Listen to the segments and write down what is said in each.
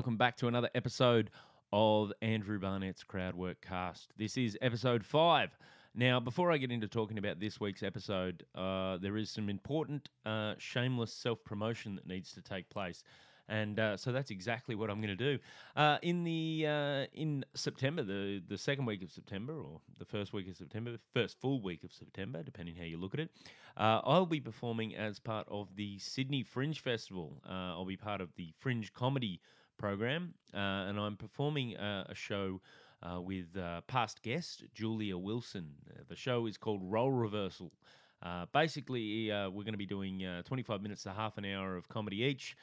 welcome back to another episode of Andrew Barnett's Crowdwork Cast. This is episode five. Now, before I get into talking about this week's episode, uh, there is some important, uh, shameless self promotion that needs to take place. And uh, so that's exactly what I'm going to do. Uh, in the uh, in September, the the second week of September, or the first week of September, first full week of September, depending how you look at it, uh, I'll be performing as part of the Sydney Fringe Festival. I'll be part of the Fringe Comedy program, uh, and I'm performing uh, a show uh, with uh, past guest Julia Wilson. Uh, the show is called Role Reversal. Uh, basically, we're going to be doing uh, 25 minutes to half an hour of comedy each,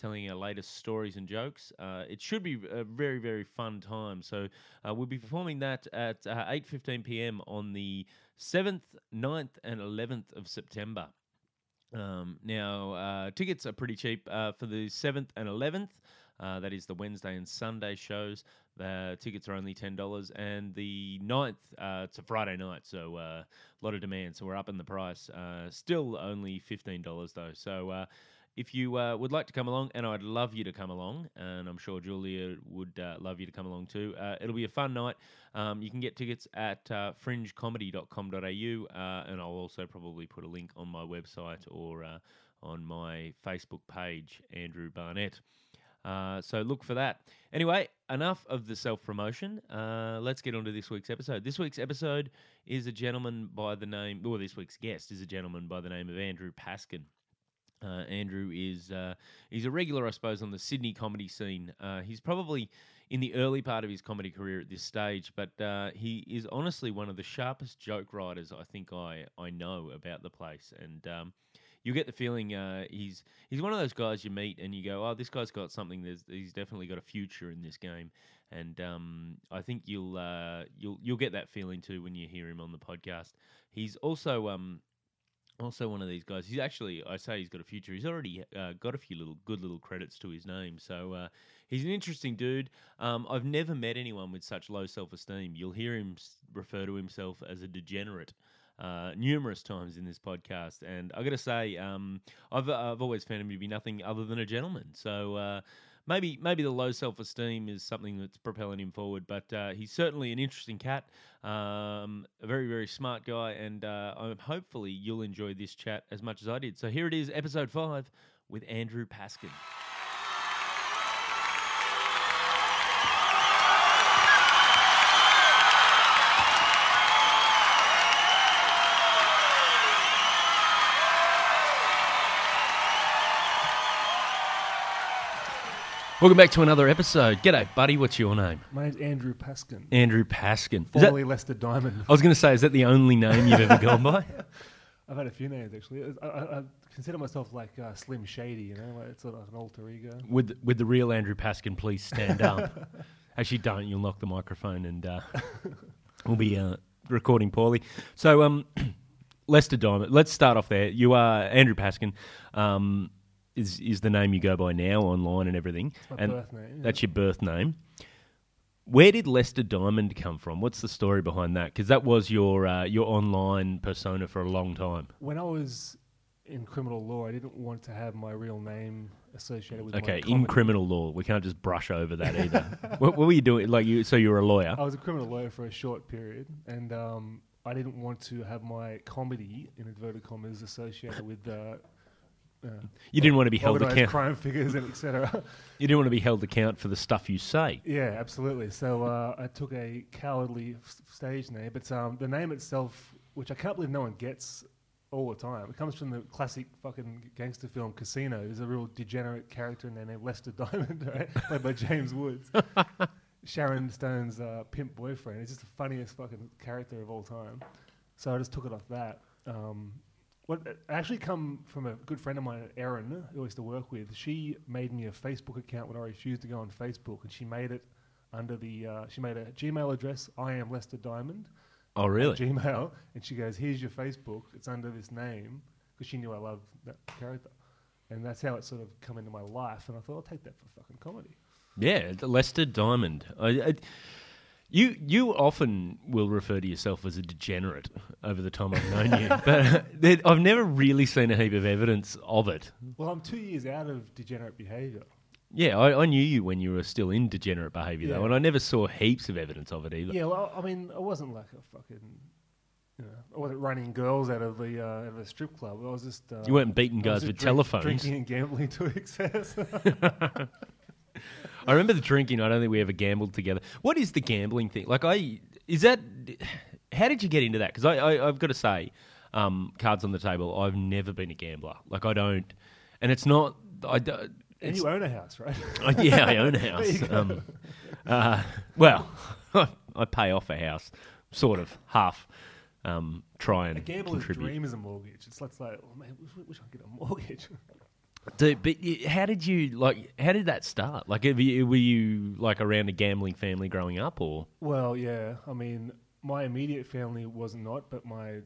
telling our latest stories and jokes. It should be a very, very fun time. So we'll be performing that at uh, 8:15 p.m. on the 7th, 9th, and 11th of September. Um, now, uh, tickets are pretty cheap uh, for the 7th and 11th. Uh, that is the Wednesday and Sunday shows. The tickets are only $10. And the 9th, uh, it's a Friday night, so uh, a lot of demand. So we're upping the price. Uh, still only $15, though. So uh, if you uh, would like to come along, and I'd love you to come along, and I'm sure Julia would uh, love you to come along too. Uh, it'll be a fun night. Um, you can get tickets at uh, fringecomedy.com.au, and I'll also probably put a link on my website or on my Facebook page, Andrew Barnett. Uh, so look for that. Anyway, enough of the self promotion. Uh, let's get on to this week's episode. This week's episode is a gentleman by the name, or this week's guest is a gentleman by the name of Andrew Paskin. Uh, Andrew is uh, he's a regular, I suppose, on the Sydney comedy scene. Uh, he's probably in the early part of his comedy career at this stage, but uh, he is honestly one of the sharpest joke writers I think I I know about the place, and um, you get the feeling uh, he's he's one of those guys you meet and you go, oh, this guy's got something. There's he's definitely got a future in this game, and um, I think you'll uh, you'll you'll get that feeling too when you hear him on the podcast. He's also um, also one of these guys. He's actually, I say he's got a future. He's already uh, got a few little good little credits to his name. So uh, he's an interesting dude. Um, I've never met anyone with such low self esteem. You'll hear him refer to himself as a degenerate. Uh, numerous times in this podcast, and I got to say, um, I've I've always found him to be nothing other than a gentleman. So uh, maybe maybe the low self esteem is something that's propelling him forward. But uh, he's certainly an interesting cat, um, a very very smart guy, and uh, hopefully you'll enjoy this chat as much as I did. So here it is, episode five with Andrew Paskin. Welcome back to another episode. G'day, buddy. What's your name? My name's Andrew Paskin, Andrew Paskin. Is that- formerly Lester Diamond. I was going to say, is that the only name you've ever gone by? I've had a few names actually. I, I, I consider myself like uh, Slim Shady, you know, like it's sort of like an alter ego. Would would the real Andrew Paskin please stand up? Actually, don't. You'll knock the microphone, and uh, we'll be uh, recording poorly. So, um, Lester Diamond. Let's start off there. You are Andrew Paskin. Um, is is the name you go by now online and everything? And birth name. that's your birth name. Where did Lester Diamond come from? What's the story behind that? Because that was your uh, your online persona for a long time. When I was in criminal law, I didn't want to have my real name associated with Okay, in criminal law, we can't just brush over that either. what, what were you doing? Like you, so you were a lawyer. I was a criminal lawyer for a short period, and um, I didn't want to have my comedy in inverted commas associated with uh, You didn't want to be held account. crime figures and etc. You didn't want to be held account for the stuff you say. Yeah, absolutely. So uh, I took a cowardly f- stage name, but um, the name itself, which I can't believe no one gets all the time, it comes from the classic fucking gangster film Casino. There's a real degenerate character in there named Lester Diamond, right? played by James Woods. Sharon Stone's uh, pimp boyfriend. It's just the funniest fucking character of all time. So I just took it off that. Um, what it actually come from a good friend of mine, Erin, who I used to work with. She made me a Facebook account when I refused to go on Facebook, and she made it under the. Uh, she made a Gmail address. I am Lester Diamond. Oh, really? Gmail, and she goes, "Here's your Facebook. It's under this name because she knew I loved that character." And that's how it sort of come into my life. And I thought, I'll take that for fucking comedy. Yeah, Lester Diamond. I, I, you you often will refer to yourself as a degenerate over the time I've known you, but there- I've never really seen a heap of evidence of it. Well, I'm two years out of degenerate behaviour. Yeah, I, I knew you when you were still in degenerate behaviour though, and I never saw heaps of evidence of it either. Yeah, well, I mean, I wasn't like a fucking, you know, I wasn't running girls out of the uh, out of a strip club. I was just. Uh, You weren't beating guys with drink- telephones. drinking and gambling to excess. I remember the drinking. I don't think we ever gambled together. What is the gambling thing? Like, I is that? How did you get into that? Because I, I, I've got to say, um, cards on the table. I've never been a gambler. Like, I don't, and it's not. I don't. and you own a house, right? I- yeah, I own a house. Um, uh, well, I pay off a house, sort of half. Um, try and A gambler's contribute. dream is a mortgage. It's like, oh, man, wish, wish I could get a mortgage. Dude, but y- how did you like? How did that start? Like, you, were you like around a gambling family growing up, or Well, yeah. I mean, my immediate family was not, but my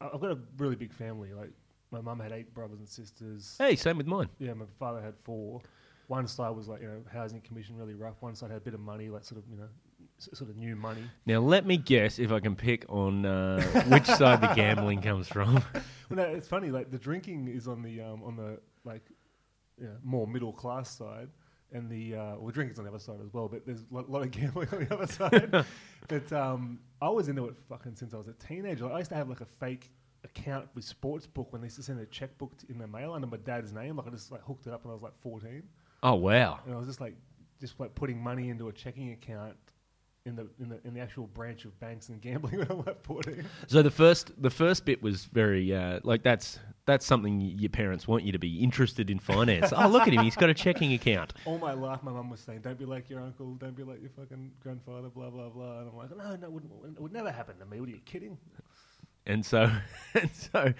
I've got a really big family. Like my mum had eight brothers and sisters. hey, same with mine. Yeah, my father had four. One side was like you know housing commission really rough. One side had a bit of money, like sort of you know sort of new money. Now, let me guess if I can pick on uh, which side the gambling comes from. Well, no, it's funny. Like the drinking is on the um, on the like you know, more middle class side, and the uh, well, drinking's on the other side as well. But there's a lot, lot of gambling on the other side. but um, I was into it fucking since I was a teenager. Like, I used to have like a fake account with Sportsbook when they used to send a checkbook in the mail under my dad's name. Like I just like hooked it up when I was like 14, Oh wow! and I was just like just like putting money into a checking account. In the, in the in the actual branch of banks and gambling when I was like 14. So the first the first bit was very uh, like that's that's something your parents want you to be interested in finance. oh, look at him! He's got a checking account. All my life, my mum was saying, "Don't be like your uncle. Don't be like your fucking grandfather." Blah blah blah. And I'm like, "No, no, it, wouldn't, it would never happen to me. What are you kidding?" And so, and so,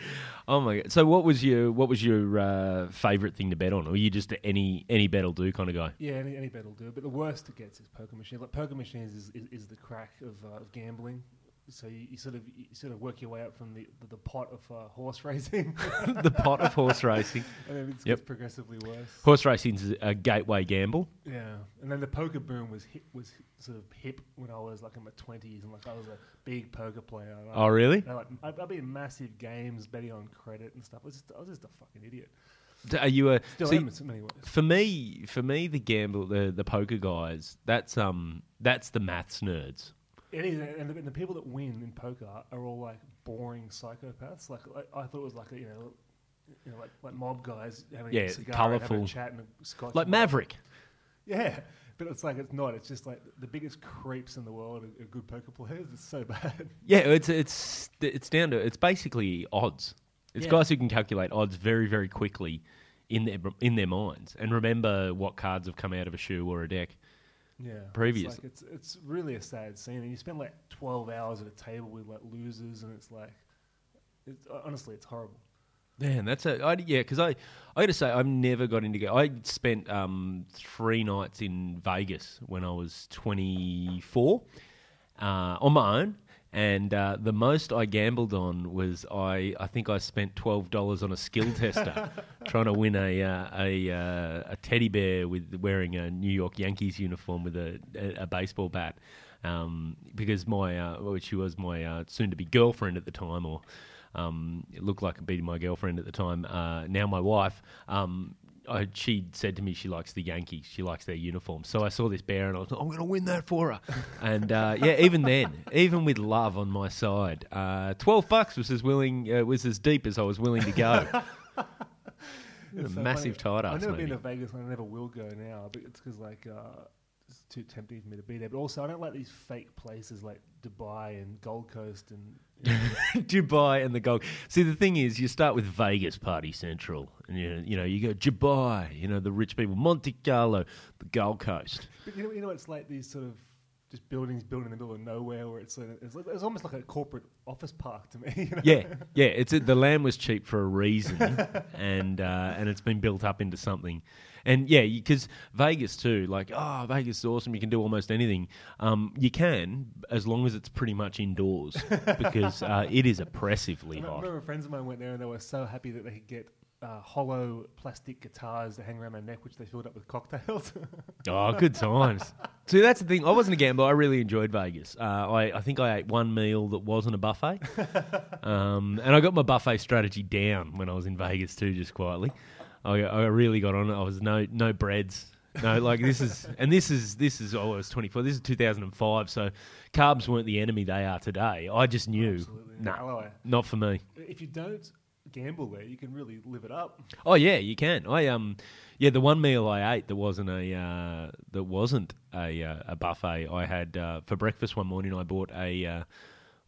oh my god! So, what was your what was your uh, favorite thing to bet on, or were you just any any bet will do kind of guy? Yeah, any, any bet will do. But the worst it gets is poker machines. Like poker machines is, is, is the crack of, uh, of gambling. So you, you sort of you sort of work your way up from the the, the pot of uh, horse racing, the pot of horse racing. and then it gets Yep. progressively worse. Horse racing's a gateway gamble. Yeah, and then the poker boom was hit, was sort of hip when I was like in my twenties, and like I was a big poker player. And I- Oh, really? I like, I'd, I'd be in massive games betting on credit and stuff. I was just, I was just a fucking idiot. Are you a Still see, in many ways. for me? For me, the gamble, the the poker guys. That's um, that's the maths nerds. It is, and the, and the people that win in poker are all like boring psychopaths. Like, like I thought it was like a, you know, you know, like, like mob guys having Yeah, a cigar, and having colourful. a chat, and a scotch. Like Maverick. Yeah, but it's like it's not. It's just like the biggest creeps in the world are, are good poker players. It's so bad. Yeah, it's it's it's down to it's basically odds. It's Yeah. guys who can calculate odds very very quickly in their in their minds and remember what cards have come out of a shoe or a deck. Yeah, Previous. It's, like it's it's really a sad scene, and you spend like twelve hours at a table with like losers, and it's like, it's, honestly, it's horrible. Man, that's a I, yeah. Because I I got to say I've never got into. I spent um, three nights in Vegas when I was twenty four uh, on my own. And uh, the most I gambled on was I. I think I spent twelve dollars on a skill tester, trying to win a uh, a uh, a teddy bear with wearing a New York Yankees uniform with a a, a baseball bat, um, because my uh, well, she was my uh, soon to be girlfriend at the time, or um, it looked like being my girlfriend at the time. Uh, now my wife. Um, I, she said to me she likes the Yankees. She likes their uniform. So I saw this bear and I was like, I'm going to win that for her. and uh, yeah, even then, even with love on my side, uh, twelve bucks was as willing uh, was as deep as I was willing to go. a so massive tight I've never maybe. been to Vegas, and I never will go now. But it's because like uh, it's too tempting for me to be there. But also, I don't like these fake places like Dubai and Gold Coast and. Know, Dubai and the Gold. See, the thing is, you start with Vegas Party Central, and you you know you go Dubai, you know the rich people, Monte Carlo, the Gold Coast. but you know, you know, it's like these sort of just buildings built in the middle of nowhere, where it's like, it's, like, it's almost like a corporate office park to me. You know? Yeah, yeah. It's a, the land was cheap for a reason, and uh, and it's been built up into something. And yeah, because Vegas too, like oh, Vegas is awesome. You can do almost anything. Um, you can as long as it's pretty much indoors, because uh, it is oppressively hot. I hot. remember friends of mine went there and they were so happy that they could get uh, hollow plastic guitars to hang around their neck, which they filled up with cocktails. Oh, good times. See, that's the thing. I wasn't a gambler. I really enjoyed Vegas. Uh, I, I think I ate one meal that wasn't a buffet. um, and I got my buffet strategy down when I was in Vegas too, just quietly. I, I really got on it. I was no no breads. No, like this is, and this is this is. Oh, I was twenty four. This is two thousand and five. So carbs weren't the enemy they are today. I just knew, Absolutely. nah, not for me. If you don't gamble there, you can really live it up. Oh yeah, you can. I um, yeah, the one meal I ate that wasn't a uh, that wasn't a uh, a buffet. I had uh, for breakfast one morning. I bought a uh,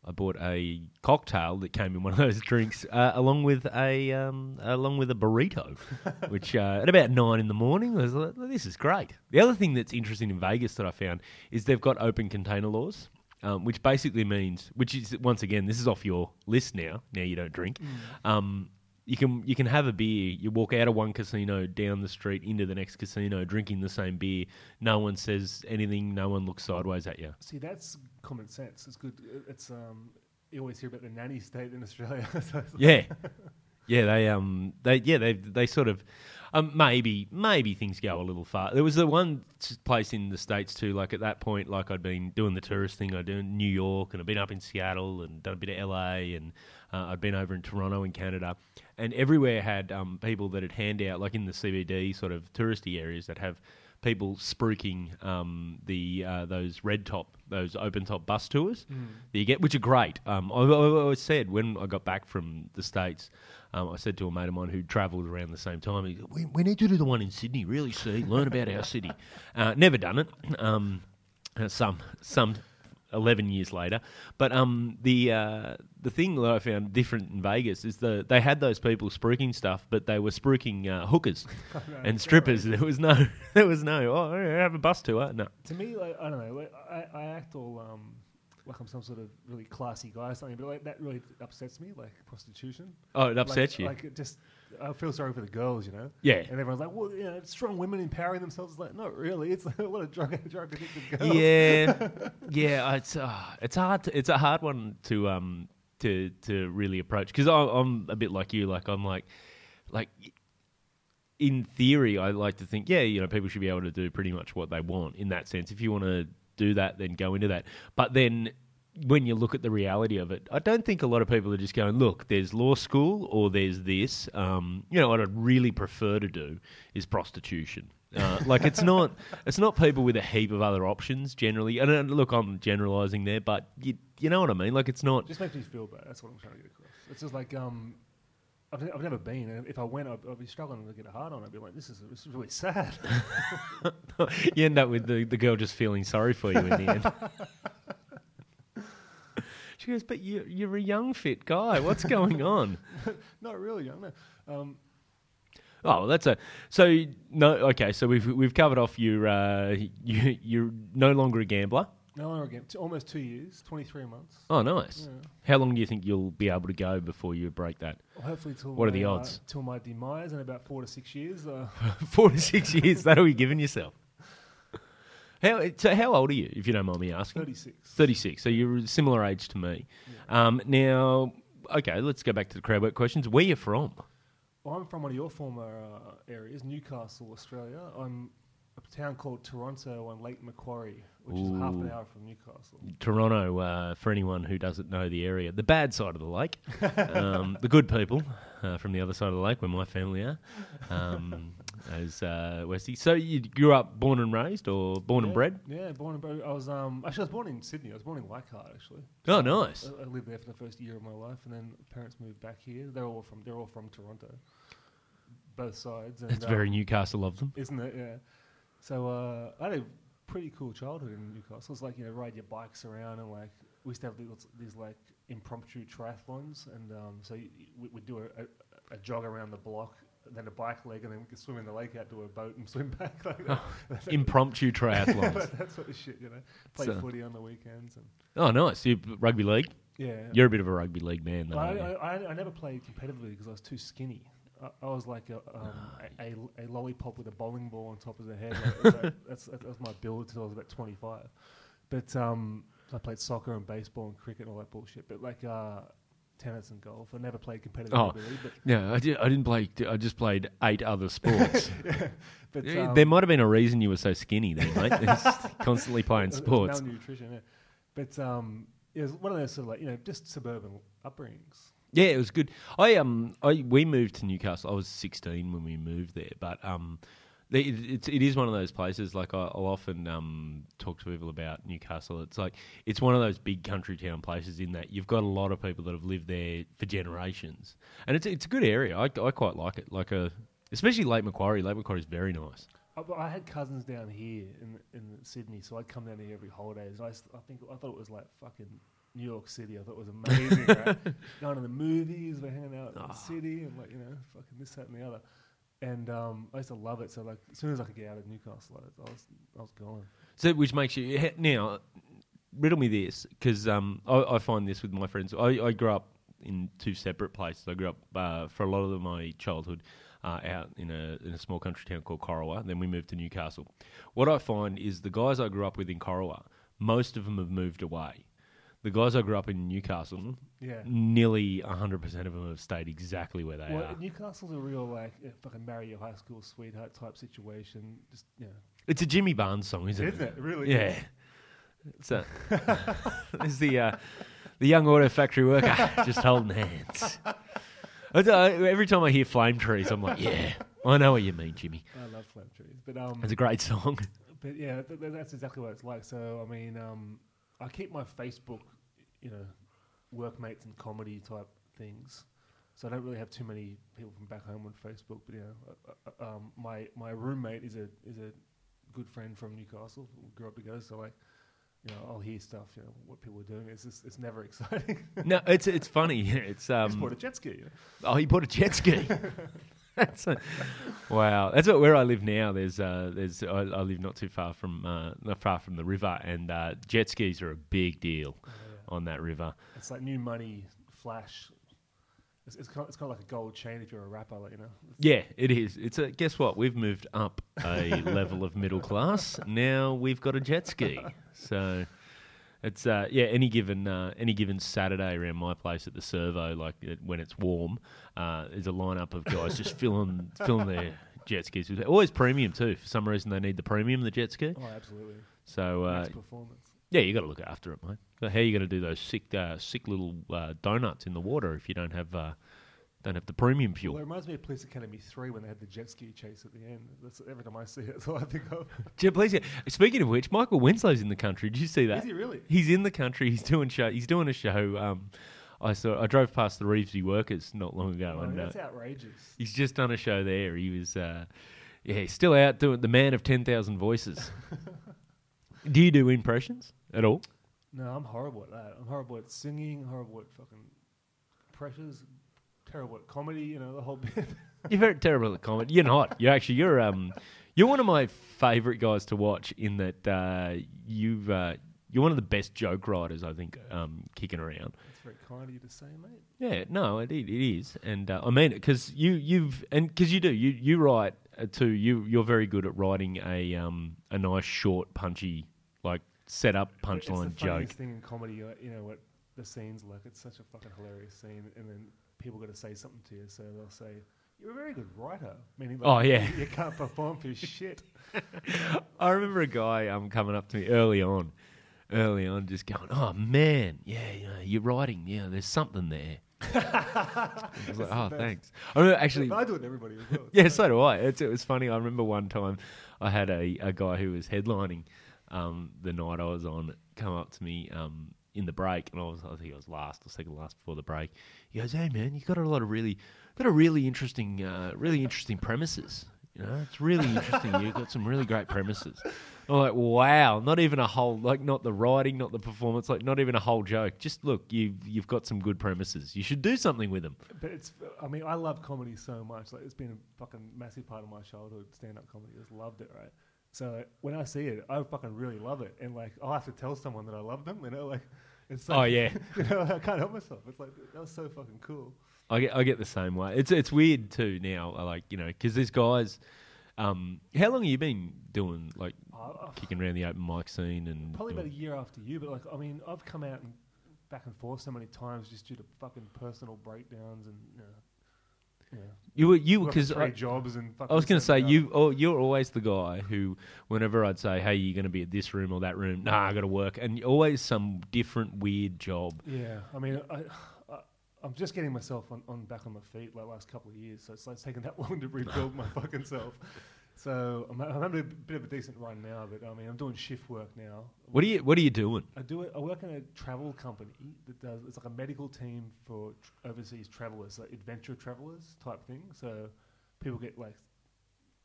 I bought a cocktail that came in one of those drinks, uh, along with a um, along with a burrito, which uh, at about nine in the morning I was like, this is great. The other thing that's interesting in Vegas that I found is they've got open container laws. Um, which basically means, which is once again, this is off your list now. Now you don't drink. Um, you can you can have a beer. You walk out of one casino down the street into the next casino, drinking the same beer. No one says anything. No one looks sideways at you. See, that's common sense. It's good. It's um, you always hear about the nanny state in Australia. so Yeah, yeah. They um they yeah they they sort of um maybe maybe things go a little far. There was the one place in the states too. Like at that point, like I'd been doing the tourist thing. I'd done New York and I'd been up in Seattle and done a bit of LA and uh, I'd been over in Toronto in Canada. And everywhere had um, people that had hand out, like in the CBD sort of touristy areas, that have people spruiking um, the uh, those red top, those open top bus tours that you get, which are great. Um, I, I always said when I got back from the states, um, I said to a mate of mine who travelled around the same time, he said, we, "We need to do the one in Sydney. Really see, learn about our city." Uh, never done it. Um, uh, some some. 11 years later. But um the uh the thing that I found different in Vegas is the they had those people spruiking stuff but they were spruiking uh, hookers and strippers. There was no there was no oh yeah, have a bus tour. No. To me, like I don't know, like, I, I act all um, like I'm some sort of really classy guy or something, but like that really upsets me, like prostitution. oh it upsets like, you? Like it just, I feel sorry for the girls, you know. yeah And everyone's like, well, you know, strong women empowering themselves. It's like, not really. It's like a lot of drug drug addicted girls. Yeah, yeah. It's uh, it's hard. To, it's a hard one to um to to really approach because I'm a bit like you. Like I'm like like in theory, I like to think, yeah, you know, people should be able to do pretty much what they want in that sense. If you want to do that, then go into that. But then when you look at the reality of it, I don't think a lot of people are just going, look, there's law school or there's this. Um, you know, what I'd really prefer to do is prostitution. Uh, like it's not, it's not people with a heap of other options generally. And uh, look, I'm generalising there, but you, you know what I mean. Like it's not. just makes me feel bad. That's what I'm trying to get across. It's just like um, I've, I've never been, and if I went, I'd, I'd be struggling to get a hard on. I'd be like, this is this is really sad. you end up with the, the girl just feeling sorry for you in the end. she goes, but you, you're a young, fit guy. What's going on? not really, young. No. Um, Oh, that's a so no. Okay, so we've we've covered off your uh, you you're no longer a gambler. no longer again. T- almost two years, 23 months. Oh, nice. Yeah. How long do you think you'll be able to go before you break that? Well, hopefully, till What are my, the uh, odds? till my demise in about four to six years. Uh, Four to six years. That'll be giving yourself. How so? How old are you, if you don't mind me asking? 36. 36. So you're a similar age to me. Um, now, okay, let's go back to the crowd work questions. Where are you from? Well, I'm from one of your former uh, areas, Newcastle, Australia. I'm a town called Toronto on Lake Macquarie, which is half an hour from Newcastle. Toronto, uh, for anyone who doesn't know the area, the bad side of the lake, um, the good people uh, from the other side of the lake, where my family are, um, as uh, Westy. So you grew up, born and raised, or born and bred? Yeah, born and bred. I was um actually I was born in Sydney. I was born in Leichhardt actually. Oh, nice. I, I lived there for the first year of my life, and then parents moved back here. They're all from they're all from Toronto, both sides. And, It's very um, Newcastle of them. isn't it? Yeah. So uh, I had a pretty cool childhood in Newcastle. It's like you know ride your bikes around and like we used to have these, these like impromptu triathlons, and um, so y we'd do a, a, a jog around the block. Then a bike leg, and then we could swim in the lake out to a boat and swim back. Like that. Impromptu triathlons. that sort of shit, you know. Play So- footy on the weekends, and oh, nice. You, rugby league? yeah. You're a bit of a rugby league man, though. Well, I, aren't you? I, I, I never played competitively because I was too skinny. I, I was like a, um, a, a, a lollipop with a bowling ball on top of the head. Like, that, that's, that was my build until I was about 25. But um, I played soccer and baseball and cricket and all that bullshit. But like uh, tennis and golf, I never played competitively. Oh. really, but Yeah, I, did, I didn't play. I just played eight other sports. but Yeah, um, there might have been a reason you were so skinny, then, mate. Just constantly playing sports. malnutrition. Yeah. But um, it was one of those sort of like you know just suburban upbringings. Yeah, it was good. I um, I we moved to Newcastle. I was sixteen when we moved there, but um, the- it, it's it is one of those places. Like I, I'll often um talk to people about Newcastle. It's like it's one of those big country town places in that you've got a lot of people that have lived there for generations, and it's it's a good area. I, I quite like it. Like a especially Lake Macquarie. Lake Macquarie is very nice. I, I had cousins down here in in Sydney, so I'd come down here every holidays. I, I think I thought it was like fucking New York City. I thought it was amazing. right? Going to the movies, we're hanging out in Ah. the city, and like you know, fucking this, that, and the other. And um, I used to love it. So like, as soon as I could get out of Newcastle, I, was I was gone. So, which makes you now riddle me this because um, I, I find this with my friends. I, I grew up in two separate places. I grew up uh, for a lot of my childhood uh, out in a in a small country town called Corowa. Then we moved to Newcastle. What I find is the guys I grew up with in Corowa, most of them have moved away. The guys I grew up in Newcastle, Yeah. nearly hundred percent of them have stayed exactly where they Well, are. Newcastle's a real like uh, fucking marry your high school sweetheart type situation. Just yeah, It's a Jimmy Barnes song, isn't, isn't it? Really? Yeah. It's a, it's the uh, the young auto factory worker just holding hands. I I- every time I hear Flame Trees, I'm like, yeah, I know what you mean, Jimmy. I love flame trees, but um, It's a great song. But yeah, th- that's exactly what it's like. So I mean, um, I keep my Facebook, you know, workmates and comedy type things. So I don't really have too many people from back home on Facebook. But yeah, uh, uh, um, my my roommate is a is a good friend from Newcastle. We grew up together, so like, you know, I'll hear stuff. You know, what people are doing. It's just, it's never exciting. No, it's it's funny. It's um. bought a jet ski. You know? Oh, he bought a jet ski. That's a, wow. That's what, where I live now. There's uh, there's I, I live not too far from uh, not far from the river, and uh, jet skis are a big deal on that river. It's like new money flash. It's, it's, kind of, it's kind of like a gold chain if you're a rapper, like, you know. Yeah, it is. It's a guess what? We've moved up a level of middle class. Now we've got a jet ski. So it's uh, yeah. Any given uh, any given Saturday around my place at the servo, like uh, when it's warm, uh, there's a lineup of guys just filling filling their jet skis. Always premium too. For some reason, they need the premium, the jet ski. Oh, absolutely. So uh, Max performance. yeah, you got to look after it, mate. How are you going to do those sick uh, sick little uh, donuts in the water if you don't have uh, don't have the premium fuel? Well, it reminds me of Police Academy 3 when they had the jet ski chase at the end. That's every time I see it, that's all I think of. Please, yeah. Speaking of which, Michael Winslow's in the country. Did you see that? Is he really? He's in the country. He's doing show. He's doing a show. Um, I saw. I drove past the Revesby Workers not long ago, Oh, and uh, that's outrageous. he's just done a show there. He was, uh, yeah, he's still out doing the man of ten thousand voices. do you do impressions at all? No, I'm horrible at that. I'm horrible at singing, horrible at fucking pressures, terrible at comedy, you know, the whole bit. You're very terrible at comedy. You're not. You're actually. You're um. You're one of my favourite guys to watch in that uh, you've. Uh, you're one of the best joke writers I think um, kicking around. That's very kind of you to say, mate. Yeah, no, it, it is, and uh, I mean it because you you've and because you do you you write uh, too. You you're very good at writing a um a nice short punchy like set up But it's punchline the joke. thing in comedy, you know, what the scene's like. It's such a fucking hilarious scene, and then people got to say something to you, so they'll say, "You're a very good writer," meaning, like, Oh, yeah. you can't perform for shit. I remember a guy um coming up to me early on, early on, just going, "Oh man, yeah, you know, you're writing, yeah, there's something there." I was like, "Oh, thanks." I remember actually. I do it everybody as well. Yeah, so do I. It's, it was funny. I remember one time I had a, a guy who was headlining um, the night I was on come up to me um, in the break, and I was I think I was last or second last before the break. He goes, "Hey man, you got a lot of really got a really interesting, uh, really interesting premises. You know, it's really interesting. You've got some really great premises." I'm like, wow, not even a whole, like, not the writing, not the performance, like, not even a whole joke. Just look, you've you've got some good premises. You should do something with them. But it's, I mean, I love comedy so much. Like, it's been a fucking massive part of my childhood, stand up comedy. I just loved it, right? So when I see it, I fucking really love it. And like, I'll have to tell someone that I love them, you know? Like, it's like, Oh yeah. you know, I can't help myself. It's like, that was so fucking cool. I get I get the same way. It's it's weird too now. Like you know because there's guys. Um, how long have you been doing like I've kicking around the open mic scene and probably about a year after you, but like, I mean, I've come out and back and forth so many times just due to fucking personal breakdowns and, you know, yeah. you were you because I, jobs and I was going to say that, and the you oh you're always the guy who whenever I'd say hey you're going to be at this room or that room nah I got to work and always some different weird job. Yeah, I mean, I, I, I'm just getting myself on, on back on my feet like last couple of years, so it's like it's taken that long to rebuild my fucking self. So I'm, I'm having a bit of a decent run now, but I mean I'm doing shift work now. What are you What are you doing? I do it. I work in a travel company that does. It's like a medical team for tr- overseas travelers, like adventure travelers type thing. So people get like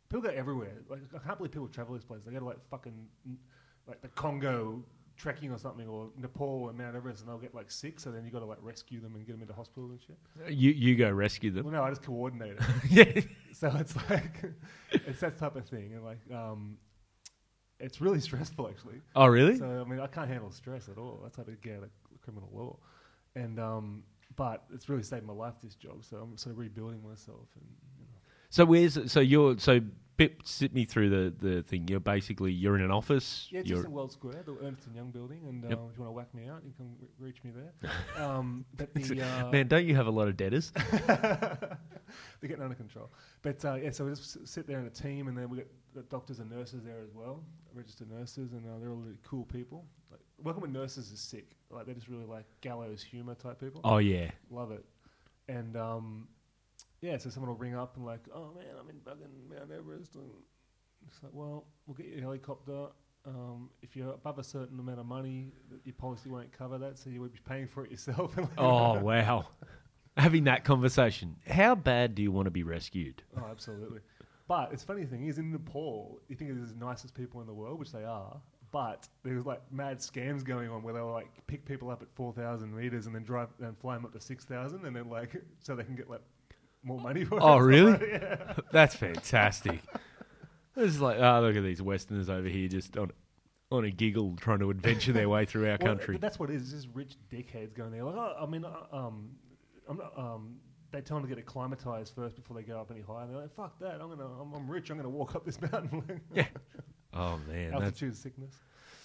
people go everywhere. Like I can't believe people travel this place. They go to like fucking like the Congo trekking or something, or Nepal and Mount Everest, and they'll get like sick. So then you got to like rescue them and get them into hospital and shit. You You go rescue them. Well, no, I just coordinate it. yeah. so it's like it's that type of thing, and like um, it's really stressful actually. Oh, really? So I mean, I can't handle stress at all. That's how to get out of criminal law, and um, but it's really saved my life. This job, so I'm sort of rebuilding myself. And you know. So where's so you're so bit sit me through the the thing. You're basically you're in an office. yeah, you're, just in World Square, the Ernst and Young building, and uh, Yep. if you want to whack me out, you can re- reach me there. um, but the uh, Man, don't you have a lot of debtors? they're getting under control. But uh, yeah, so we just sit there in a team, and then we get the doctors and nurses there as well, registered nurses, and uh, they're all really cool people. Like, working with nurses is sick. Like they're just really like gallows humor type people. Oh yeah. Love it. And um, yeah, so someone will ring up and like, oh man, I'm in fucking Mount Everest, and it's like, well, we'll get you a helicopter. Um, if you're above a certain amount of money, your policy won't cover that, so you would be paying for it yourself. Oh wow. Having that conversation. How bad do you want to be rescued? Oh, absolutely. But it's funny thing is in Nepal, you think it's the nicest people in the world, which they are. But there's like mad scams going on where they'll like pick people up at four thousand meters and then drive and fly them up to six thousand, and then like so they can get like more money for it. Oh, really? Yeah. That's fantastic. It's like, oh, look at these Westerners over here just on on a giggle trying to adventure their way through our Well, country. th- that's what it is. Just rich dickheads going there. Like, oh, I mean, uh, um, I'm not. Um, they tell them to get acclimatized first before they go up any higher. And they're like, "Fuck that! I'm gonna. I'm, I'm rich. I'm gonna walk up this mountain." Yeah. Oh man, that's Altitude sickness.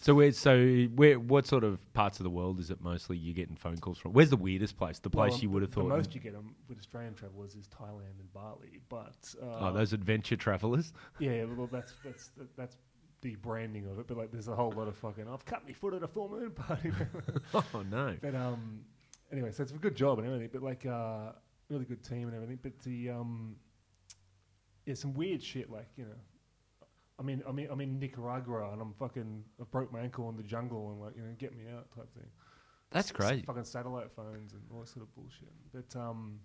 So. Where so where what sort of parts of the world is it mostly you're getting phone calls from? Where's the weirdest place? The place Well, you would have the thought. most you get 'em with Australian travellers is Thailand and Bali, but uh, oh, those adventure travelers. yeah, well, that's that's that's the branding of it. But like, there's a whole lot of fucking. I've cut my foot at a full moon party. oh no. but um, anyway, so it's a good job and everything. But like, uh, really good team and everything. But the um, yeah, some weird shit like you know. I mean, I mean, I'm in Nicaragua and I'm fucking, I broke my ankle in the jungle and like, you know, get me out type thing. That's S- crazy. Fucking satellite phones and all that sort of bullshit. But um,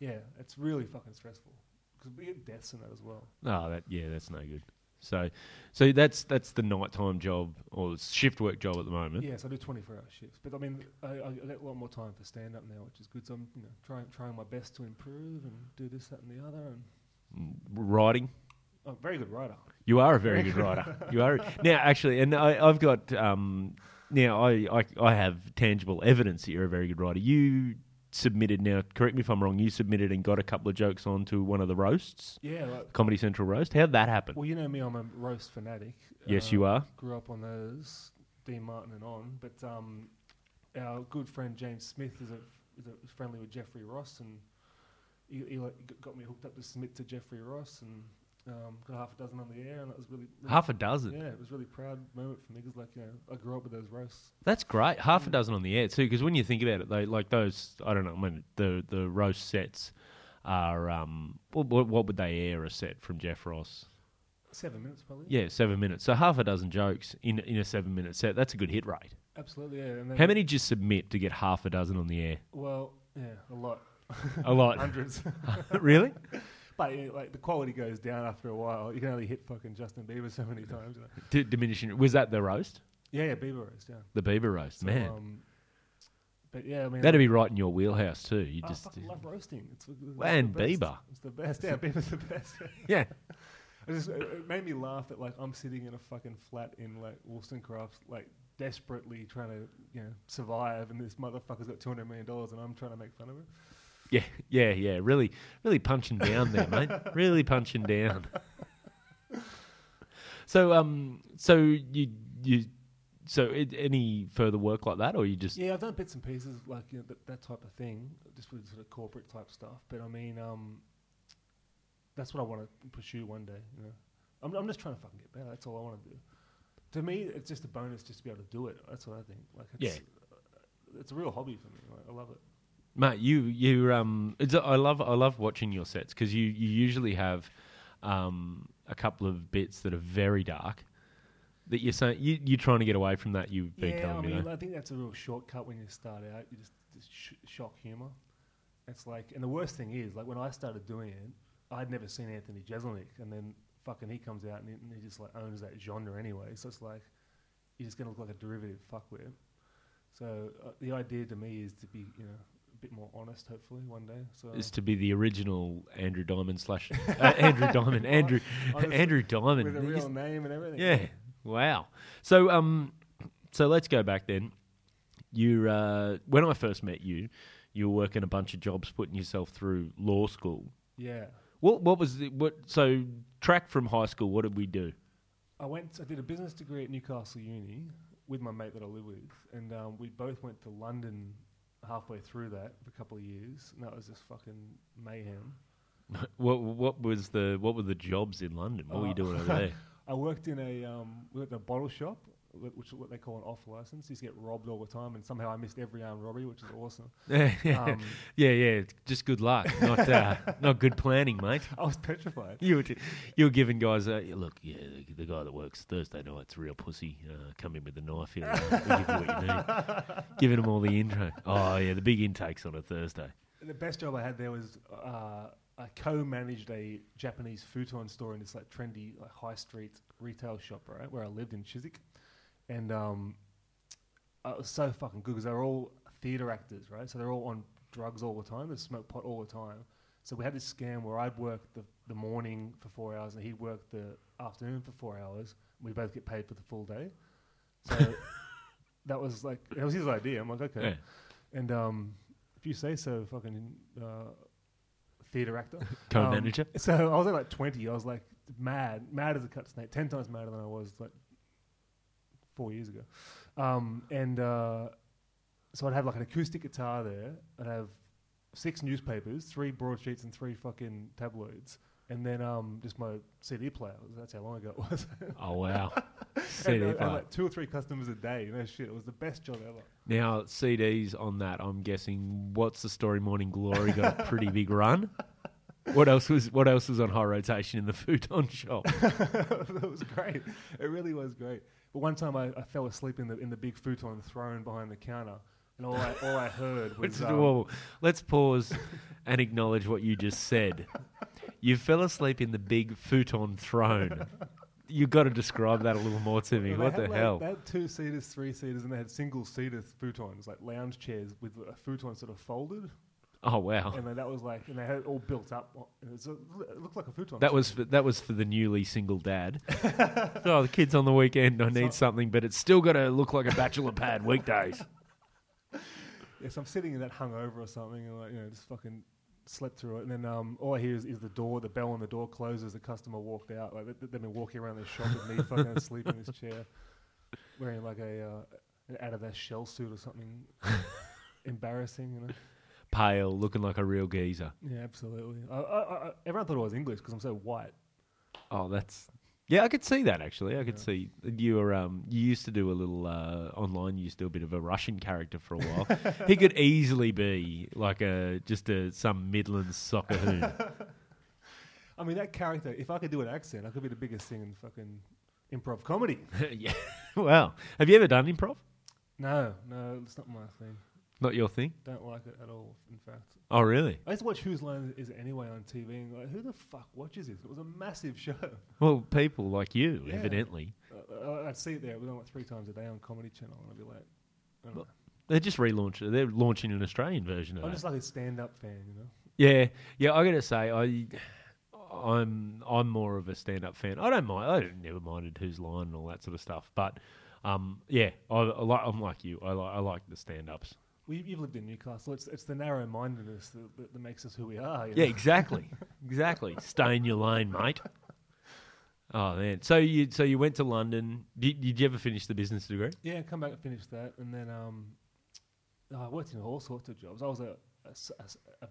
yeah, it's really fucking stressful because we get deaths in that as well. Oh, that yeah, that's no good. So, so that's that's the nighttime job or shift work job at the moment. Yeah, so I do 24 hour shifts. But I mean, I, I get a lot more time for stand up now, which is good. So I'm, you know, trying trying my best to improve and do this, that, and the other. And Mm, Writing. Oh, very good writer. You are a very good writer. You are now actually, and I, I've got um, now I, I I have tangible evidence that you're a very good writer. You submitted now. Correct me if I'm wrong. You submitted and got a couple of jokes onto one of the roasts, Yeah, like, Comedy Central roast. How'd that happen? well, you know me, I'm a roast fanatic. yes, you are. Grew up on those, Dean Martin and on. But um, our good friend James Smith is a, is a friendly with Jeffrey Ross, and he, he like, got me hooked up to submit to Jeffrey Ross, and um, got half a dozen on the air, and that was really, really Half a dozen. Yeah, it was a really proud moment for me because, like, you know, I grew up with those roasts. That's great. Half a dozen on the air too. Because when you think about it, they like those. I don't know. I mean, the the roast sets are um. What, what, what would they air a set from Jeff Ross? Seven minutes, probably. Yeah, seven minutes. So half a dozen jokes in in a seven minute set. That's a good hit rate. absolutely. Yeah. And then, How many did you submit to get half a dozen on the air? Well, yeah, a lot, A lot. hundreds. really? but yeah, like the quality goes down after a while. You can only hit fucking Justin Bieber so many times. You know? D- diminishing. Was that the roast? Yeah, yeah, Bieber roast. Yeah. The Bieber roast, So, man. Um, but yeah, I mean, That'd be right in your wheelhouse too. You I just love roasting. It's, it's And the best. Bieber. It's the best. Yeah, Bieber's the best. yeah. I just, it it made me laugh that like I'm sitting in a fucking flat in like Wollstonecraft, like desperately trying to you know survive, and this motherfucker's got two hundred million dollars, and I'm trying to make fun of him. Yeah, yeah, yeah. Really, really punching down there, mate. Really punching down. So, um, so you you, so it, any further work like that, or you just Yeah, I've done bits and pieces like you know that, that type of thing, just with sort of corporate type stuff. But I mean, um, that's what I want to pursue one day. You know, I'm, I'm just trying to fucking get better. That's all I want to do. To me, it's just a bonus just to be able to do it. That's what I think. Like, it's, Yeah. uh, it's a real hobby for me. Like, I love it. Mate, you you um, it's, I love I love watching your sets because you you usually have um a couple of bits that are very dark. That you're saying you you're trying to get away from that. You've been yeah, telling I me. mean, though. I think that's a real shortcut when you start out. You just, just sh- shock humor. It's like, and the worst thing is, like when I started doing it, I'd never seen Anthony Jeselnik, and then fucking he comes out and he, and he just like owns that genre anyway. So it's like you're just gonna look like a derivative fuckwit. So uh, the idea to me is to be, you know, bit more honest. Hopefully one day. So is to be the original Andrew Diamond slash uh, Andrew Diamond Andrew Honestly, Andrew Diamond. with a real name and everything. Yeah. Wow. So um, so let's go back then. You uh, when I first met you, you were working a bunch of jobs, putting yourself through law school. Yeah. What what was the, what? So track from high school. What did we do? I went. I did a business degree at Newcastle Uni with my mate that I live with, and um, we both went to London halfway through that for a couple of years, and that was just fucking mayhem. What what was the what were the jobs in London? What were you Uh, doing over there? I worked in a um, we worked in a bottle shop, which is what they call an off license. You to get robbed all the time, and somehow I missed every armed robbery, which is awesome. yeah, Um, yeah, yeah. Just good luck, not uh, not good planning, mate. I was petrified. You were, t- you were giving guys, uh, look, yeah, the, the guy that works Thursday night's a real pussy. Uh, come in with a knife here. we'll give you what you need. Giving them all the intro. Oh yeah, the big intakes on a Thursday. The best job I had there was uh, I co-managed a Japanese futon store in this like trendy like high street retail shop, right, where I lived in Chiswick, and um, uh, it was so fucking good because they're all theatre actors, right? So they're all on drugs all the time. They smoke pot all the time. So we had this scam where I'd work the, the morning for four hours and he'd work the afternoon for four hours. And We both get paid for the full day. So that was like that was his idea. I'm like, okay. Yeah. And um, if you say so, fucking uh, theatre actor. Co-manager. Um, so I was at like 20. I was like mad, mad as a cut snake, 10 times madder than I was like four years ago. Um, and uh, so I'd have like an acoustic guitar there. I'd have six newspapers, three broadsheets, and three fucking tabloids. And then um, just my CD player. That's how long ago it was. Oh wow. and, CD I had player. like two or three customers a day. You know, shit. It was the best job ever. Now CDs on that. I'm guessing. What's the story? Morning Glory got a pretty big run. What else was What else was on high rotation in the futon shop? that was great. It really was great. But one time I, I fell asleep in the in the big futon throne behind the counter, and all I all I heard was um, whoa, let's pause and acknowledge what you just said. You fell asleep in the big futon throne. You've got to describe that a little more to me. well, What the like- hell? They had two seaters, three seaters, and they had single seater futons, like lounge chairs with a futon sort of folded, Oh wow, and then that was like, and they had it all built up. It, was a- it looked like a futon. that was for, that was for the newly single dad. oh, the kids on the weekend. I need So- something, but it's still got to look like a bachelor pad weekdays. Yes, I'm sitting in that hungover or something, and like you know, just fucking slept through it. And then um, all I hear is, is the door, the bell on the door closes. The customer walked out. Like they, they've been walking around the shop with me, fucking asleep in this chair, wearing like a uh, an out of that shell suit or something. Embarrassing, you know. Pale, looking like a real geezer. Yeah, absolutely. I, I, I, everyone thought I was English because I'm so white. Oh, that's yeah. I could see that actually. I could Yeah. see you were um. You used to do a little uh, online. You used to do a bit of a Russian character for a while. he could easily be like a just a some Midlands soccer hoon. I mean, that character. If I could do an accent, I could be the biggest thing in fucking improv comedy. yeah. Wow. Have you ever done improv? No, no, it's not my thing. Not your thing. Don't like it at all. In fact. Oh, really? I used to watch Whose Line Is It Anyway on TV and like, who the fuck watches this? It was a massive show. Well, people like you, Yeah. evidently. Uh, I'd see it there. It was on like three times a day on Comedy Channel, and I'd be like, I don't know. They're just relaunching. They're launching an Australian version of it. I'm that. just like a stand-up fan, you know. Yeah, yeah. I gotta say, I, I'm, I'm more of a stand-up fan. I don't mind. I never minded Whose Line and all that sort of stuff. But, um, yeah, I, I like. I'm like you. I like. I like the stand-ups. Well, you've lived in Newcastle. It's it's the narrow-mindedness that, that, that makes us who we are. You Yeah, know? exactly, exactly. Stay in your lane, mate. Oh man. So you, so you went to London. Did, did you ever finish the business degree? Yeah, come back and finish that, and then um, oh, I worked in all sorts of jobs. I was a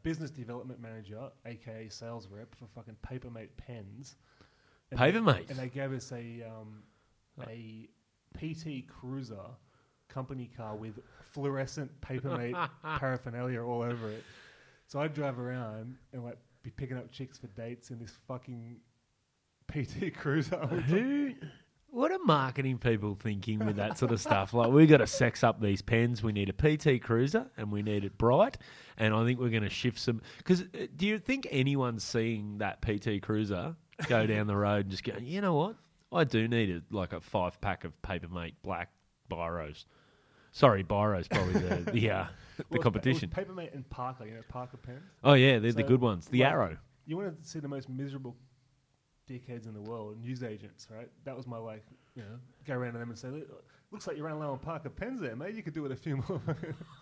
business development manager, aka sales rep for fucking Papermate pens. And they- Papermate? and they gave us a um, a PT Cruiser company car with fluorescent Papermate paraphernalia all over it. So I'd drive around and like be picking up chicks for dates in this fucking PT Cruiser. Who? What are marketing people thinking with that sort of stuff? Like, we got to sex up these pens. We need a PT Cruiser and we need it bright. And I think we're going to shift some. Because uh, do you think anyone's seeing that PT Cruiser go down the road and just go, you know what? I do need a, like a five pack of Papermate black biros. Sorry, biros probably the the, uh, the Well, competition. pa- it was Papermate and Parker, you know, Parker pens. Oh yeah, they're the good ones. The like, Arrow. You want to see the most miserable dickheads in the world, news agents, right? That was my like, you know, go around to them and say, "Look, looks like you ran low on Parker pens there, mate. You could do it a few more.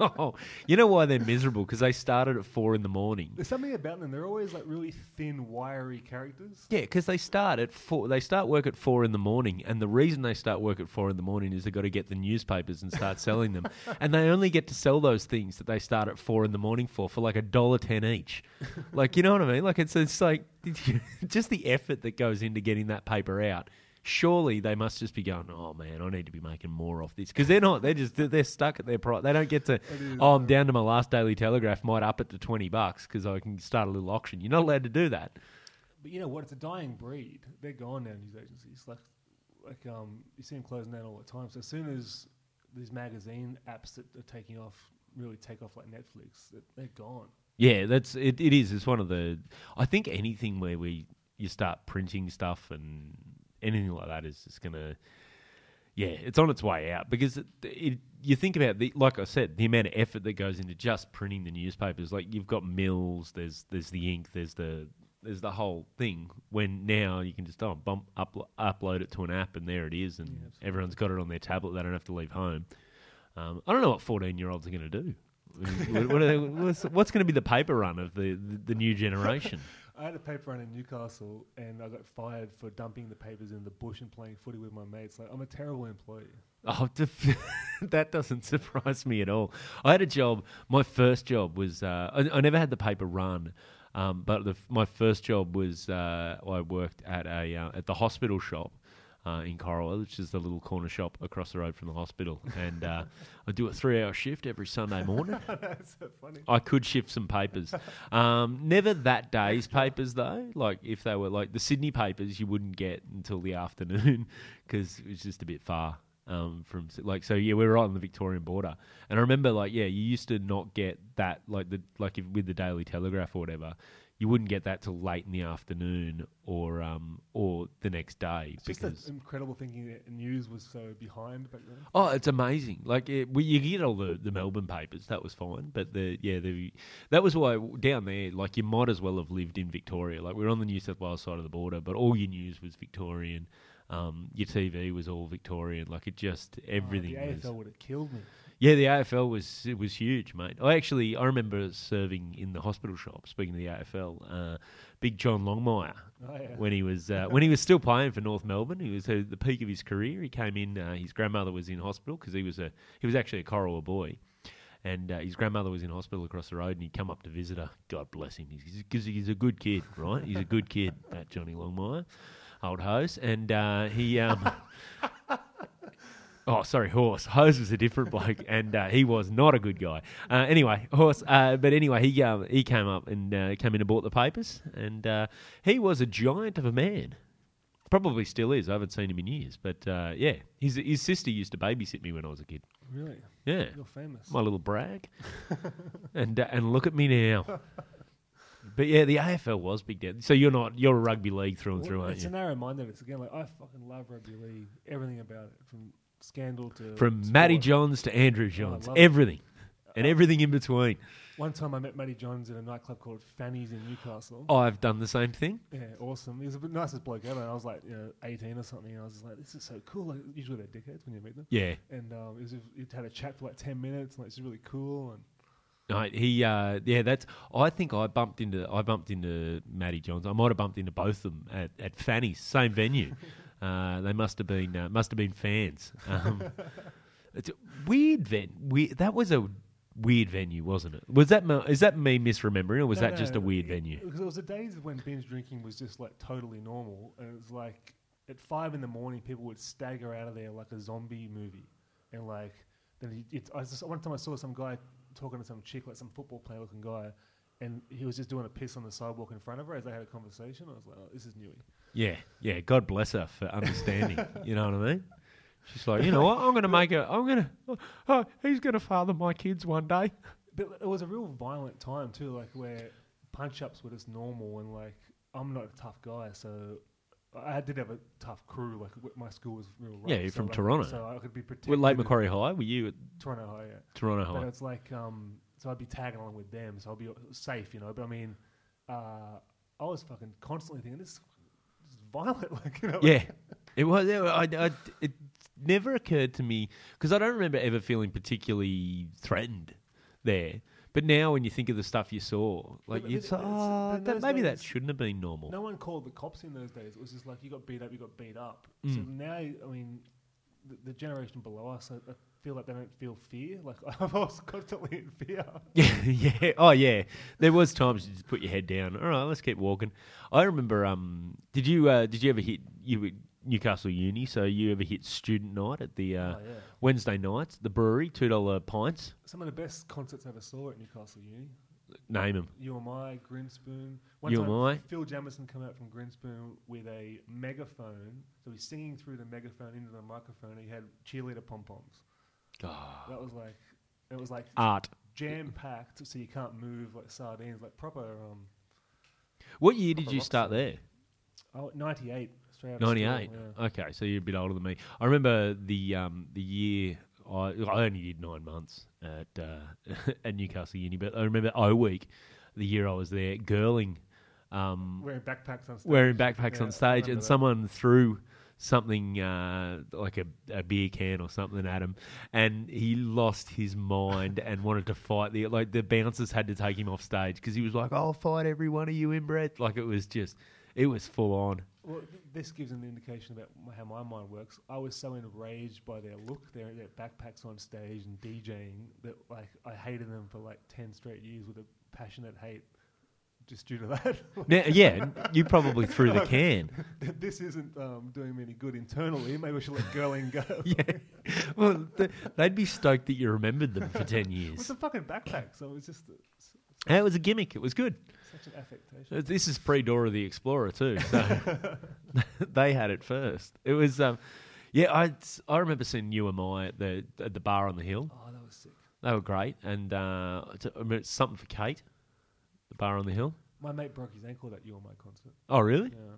Oh, you know why they're miserable? Because they started at four in the morning. There's something about them. They're always like really thin, wiry characters. Yeah, because they start at four. They start work at four in the morning, and the reason they start work at four in the morning is they've got to get the newspapers and start selling them, and they only get to sell those things that they start at four in the morning for for like a dollar ten each. like you know what I mean? Like it's it's like just the effort that goes into getting that paper out. Surely they must just be going, oh man, I need to be making more off this because they're not. They're just they're stuck at their price. They don't get to. Oh, I'm down to my last Daily Telegraph. Might up it to twenty bucks because I can start a little auction. You're not allowed to do that. But you know what? It's a dying breed. They're gone now, news agencies. Like, like um, you see them closing down all the time. So as soon as these magazine apps that are taking off really take off like Netflix, they're gone. Yeah, that's it. It is. It's one of the. I think anything where we you start printing stuff and anything like that is just gonna. Yeah, it's on its way out because it, it, you think about the like I said, the amount of effort that goes into just printing the newspapers. Like you've got mills, there's there's the ink, there's the there's the whole thing. When now you can just oh, bump up, upload it to an app and there it is, and Yeah, everyone's got it on their tablet. They don't have to leave home. Um, I don't know what fourteen year olds are going to do. what, what are they, what's, what's going to be the paper run of the, the, the new generation? I had a paper run in Newcastle, and I got fired for dumping the papers in the bush and playing footy with my mates. Like, I'm a terrible employee. Oh, that doesn't surprise me at all. I had a job. My first job was uh, I, I never had the paper run, um, but the, my first job was uh, I worked at a uh, at the hospital shop. Uh, in Coralwell, which is the little corner shop across the road from the hospital, and uh, I do a three-hour shift every Sunday morning. That's so funny. I could shift some papers. Um, never that day's papers though. Like if they were like the Sydney papers, you wouldn't get until the afternoon because it was just a bit far. Um, from like so, yeah, we were right on the Victorian border, and I remember like yeah, you used to not get that like the like if, with the Daily Telegraph or whatever, you wouldn't get that till late in the afternoon or um or the next day It's just because that incredible thinking that news was so behind back then. Oh, it's amazing! Like it, we, you get all the, the Melbourne papers, that was fine. But the yeah, the that was why down there, like you might as well have lived in Victoria. Like we are on the New South Wales side of the border, but all your news was Victorian. Um, your TV was all Victorian. Like it just everything Oh, the was. AFL would have killed me. Yeah, the AFL was it was huge, mate. I actually I remember serving in the hospital shop. Speaking of the AFL, uh, Big John Longmire Oh, yeah. when he was uh, when he was still playing for North Melbourne. He was at the peak of his career. He came in. Uh, his grandmother was in hospital because he was a he was actually a Corowa boy, and uh, his grandmother was in hospital across the road. And he'd come up to visit her. God bless him, because he's, a good kid, right? He's a good kid, that Johnny Longmire, old hose, and uh, he. Um, Oh, sorry, Horse. Hose was a different bloke, and uh, he was not a good guy. Uh, anyway, Horse. Uh, but anyway, he um, he came up and uh, came in and bought the papers, and uh, he was a giant of a man. Probably still is. I haven't seen him in years, but uh, yeah, his his sister used to babysit me when I was a kid. Really? Yeah, You're famous. my little brag. and uh, and look at me now. But yeah, the AFL was big deal. So you're not you're a rugby league through and through, aren't it's you? a narrow mindedness. Again, like I fucking love rugby league. Everything about it, from scandal to From sport. Matty Johns to Andrew I Johns, it. everything, and everything in between. One time I met Matty Johns in a nightclub called Fanny's in Newcastle. Oh, I've done the same thing. Yeah, awesome. He was the nicest bloke ever. I was like, you know, 18 or something. And I was just like, this is so cool. Like, usually they're dickheads when you meet them. Yeah, And um, it was, he had a chat for like 10 minutes. And like, it's really cool. And no, he, uh, yeah, that's. I think I bumped into, I bumped into Matty Johns. I might have bumped into both of them at, at Fanny's, same venue. uh, they must have been, uh, must have been fans. Um, it's a weird ven. We, that was a weird venue, wasn't it? Was that, mo- is that me misremembering, or was No, that no, just a weird it- venue? Because it was the days when binge drinking was just like totally normal. And it was like at five in the morning, people would stagger out of there like a zombie movie. And like then he, it's, I just, one time I saw some guy talking to some chick, like some football player looking guy, and he was just doing a piss on the sidewalk in front of her as they had a conversation. I was like, oh, this is newy. Yeah, yeah. God bless her for understanding. you know what I mean? She's like, you know what? I'm going to make a. I'm going to. Oh, he's going to father my kids one day. But it was a real violent time too, like where punch ups were just normal, and like I'm not a tough guy, so I did have a tough crew. Like w- my school was real. Rough, Yeah, you're so from like, Toronto. so I could be protected. With Lake Macquarie High, were you at Toronto High, yeah. Toronto But High? it's like, um, so I'd be tagging along with them, so I'd be safe, you know. But I mean, uh, I was fucking constantly thinking this, violent, like you know. Yeah, it was. it- I, I, it never occurred to me because I don't remember ever feeling particularly threatened there. But now, when you think of the stuff you saw, like but you it- say, it's- oh, that, maybe that shouldn't have been normal. No one called the cops in those days. It was just like you got beat up, you got beat up. So Mm. now, I mean, the, the generation below us, I, I feel like they don't feel fear. Like I was constantly in fear. Yeah, yeah. Oh, yeah. There was times you just put your head down. All right, let's keep walking. I remember. Um, did you uh, did you ever hit you were Newcastle Uni? So you ever hit student night at the uh, oh yeah. Wednesday nights, the brewery, two dollar pints. Some of the best concerts I ever saw at Newcastle Uni. Name them. You Am I, Grinspoon. One You time, Am I? Phil Jamieson come out from Grinspoon with a megaphone. So he's singing through the megaphone into the microphone. And he had cheerleader pom poms. That was like, it was like Art. jam packed, so you can't move like sardines, like proper. Um, What year did you start there? oh, 98. Straight out of school, 98. yeah. Okay, so you're a bit older than me. I remember the um, the year I, I only did nine months at uh, at Newcastle Uni, but I remember O Week, the year I was there, Gerling, um, Wearing backpacks on stage. wearing backpacks Yeah, on stage, and that. someone threw something uh, like a, a beer can or something at him, and he lost his mind and wanted to fight. The like the bouncers had to take him off stage because he was like, "I'll fight every one of you inbred." Like it was just, it was full on. Well, th- this gives an indication about how my mind works. I was so enraged by their look, their, their backpacks on stage and DJing, that like I hated them for like ten straight years with a passionate hate, just due to that. Now, yeah, you probably threw the can. this isn't um, doing me any good internally. Maybe we should let Gerling go. Yeah. Well, th- they'd be stoked that you remembered them for 10 years. It's a fucking backpack, so it's just uh, s- it was a gimmick. It was good. such an affectation. Uh, This is pre Dora the Explorer, too. So they had it first. It was, um, yeah, I, I remember seeing You Am I at the, at the bar on the hill. Oh, that was sick. They were great. And uh, it's- I remember something for Kate, bar on the hill. My mate broke his ankle at You Am I concert. Oh, really? Yeah.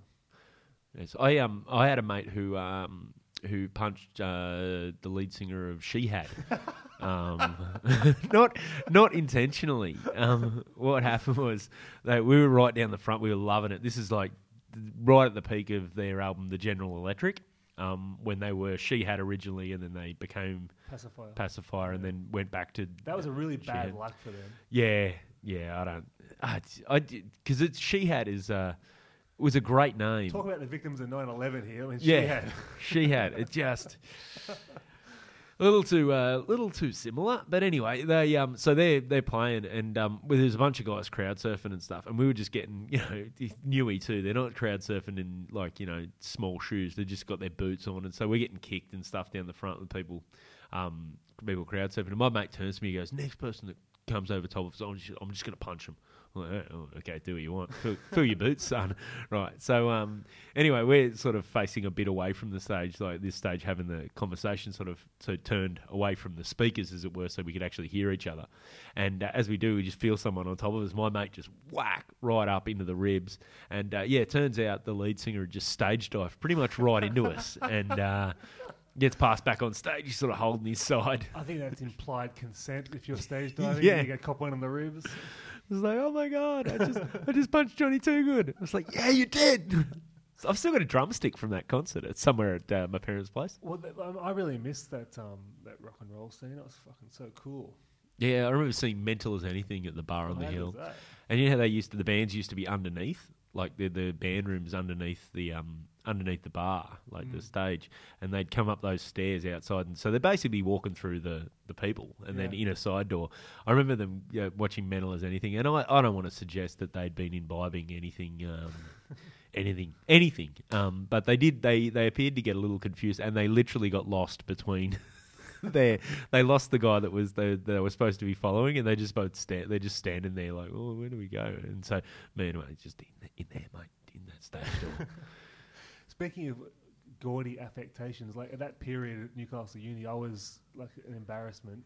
Yes, I um I had a mate who um who punched uh, the lead singer of Shihad, um, not not intentionally. Um, what happened was that we were right down the front. We were loving it. This is like right at the peak of their album, The General Electric. Um, when they were Shihad originally, and then they became Pacifier. Pacifier, and then went back to that was a really bad Had. luck for them. Yeah, yeah. I don't. I, I because it's Shihad is uh was a great name. Talk about the victims of 9/11 here. I mean, Yeah. she had. she had it just a little too uh, little too similar. But anyway, they um so they're they're playing and um well, there's a bunch of guys crowd surfing and stuff, and we were just getting you know newy too. They're not crowd surfing in like you know small shoes. They just got their boots on, and so we're getting kicked and stuff down the front with people um people crowd surfing. And my mate turns to me, he goes, "Next person that comes over top of us, I'm just I'm just gonna punch him." Like, "Oh, okay, do what you want. Fill, fill your boots, son. Right. So, um, anyway, we're sort of facing a bit away from the stage, like this stage, having the conversation sort of so turned away from the speakers, as it were, so we could actually hear each other. And uh, as we do, we just feel someone on top of us. My mate just whack right up into the ribs. And uh, yeah, it turns out the lead singer had just stage dived pretty much right into us. And, uh, Gets passed back on stage. He's sort of holding his side. I think that's implied consent if you're stage diving. Yeah. and You get cop one on the ribs. I was like, oh my god, I just I just punched Johnny Toogood. I was like, yeah, you did. So I've still got a drumstick from that concert. It's somewhere at uh, my parents' place. Well, th- um, I really missed that um, that rock and roll scene. It was fucking so cool. Yeah, I remember seeing Mental as Anything at the bar on the hill. was that? And you know how they used to the bands used to be underneath, like the the band rooms underneath the um underneath the bar, like the Mm. stage, and they'd come up those stairs outside, and so they're basically walking through the the people, and then in a side door. I remember them you know, watching Mental as Anything, and I I don't want to suggest that they'd been imbibing anything. Um, Anything, anything, um, but they did. They they appeared to get a little confused, and they literally got lost between there, they lost the guy that was they, they were supposed to be following, and they just both stand. They're just standing there like, oh, where do we go? And so me and mate just in, in there, mate, in that stage door. Speaking of gaudy affectations, like at that period at Newcastle Uni, I was like an embarrassment.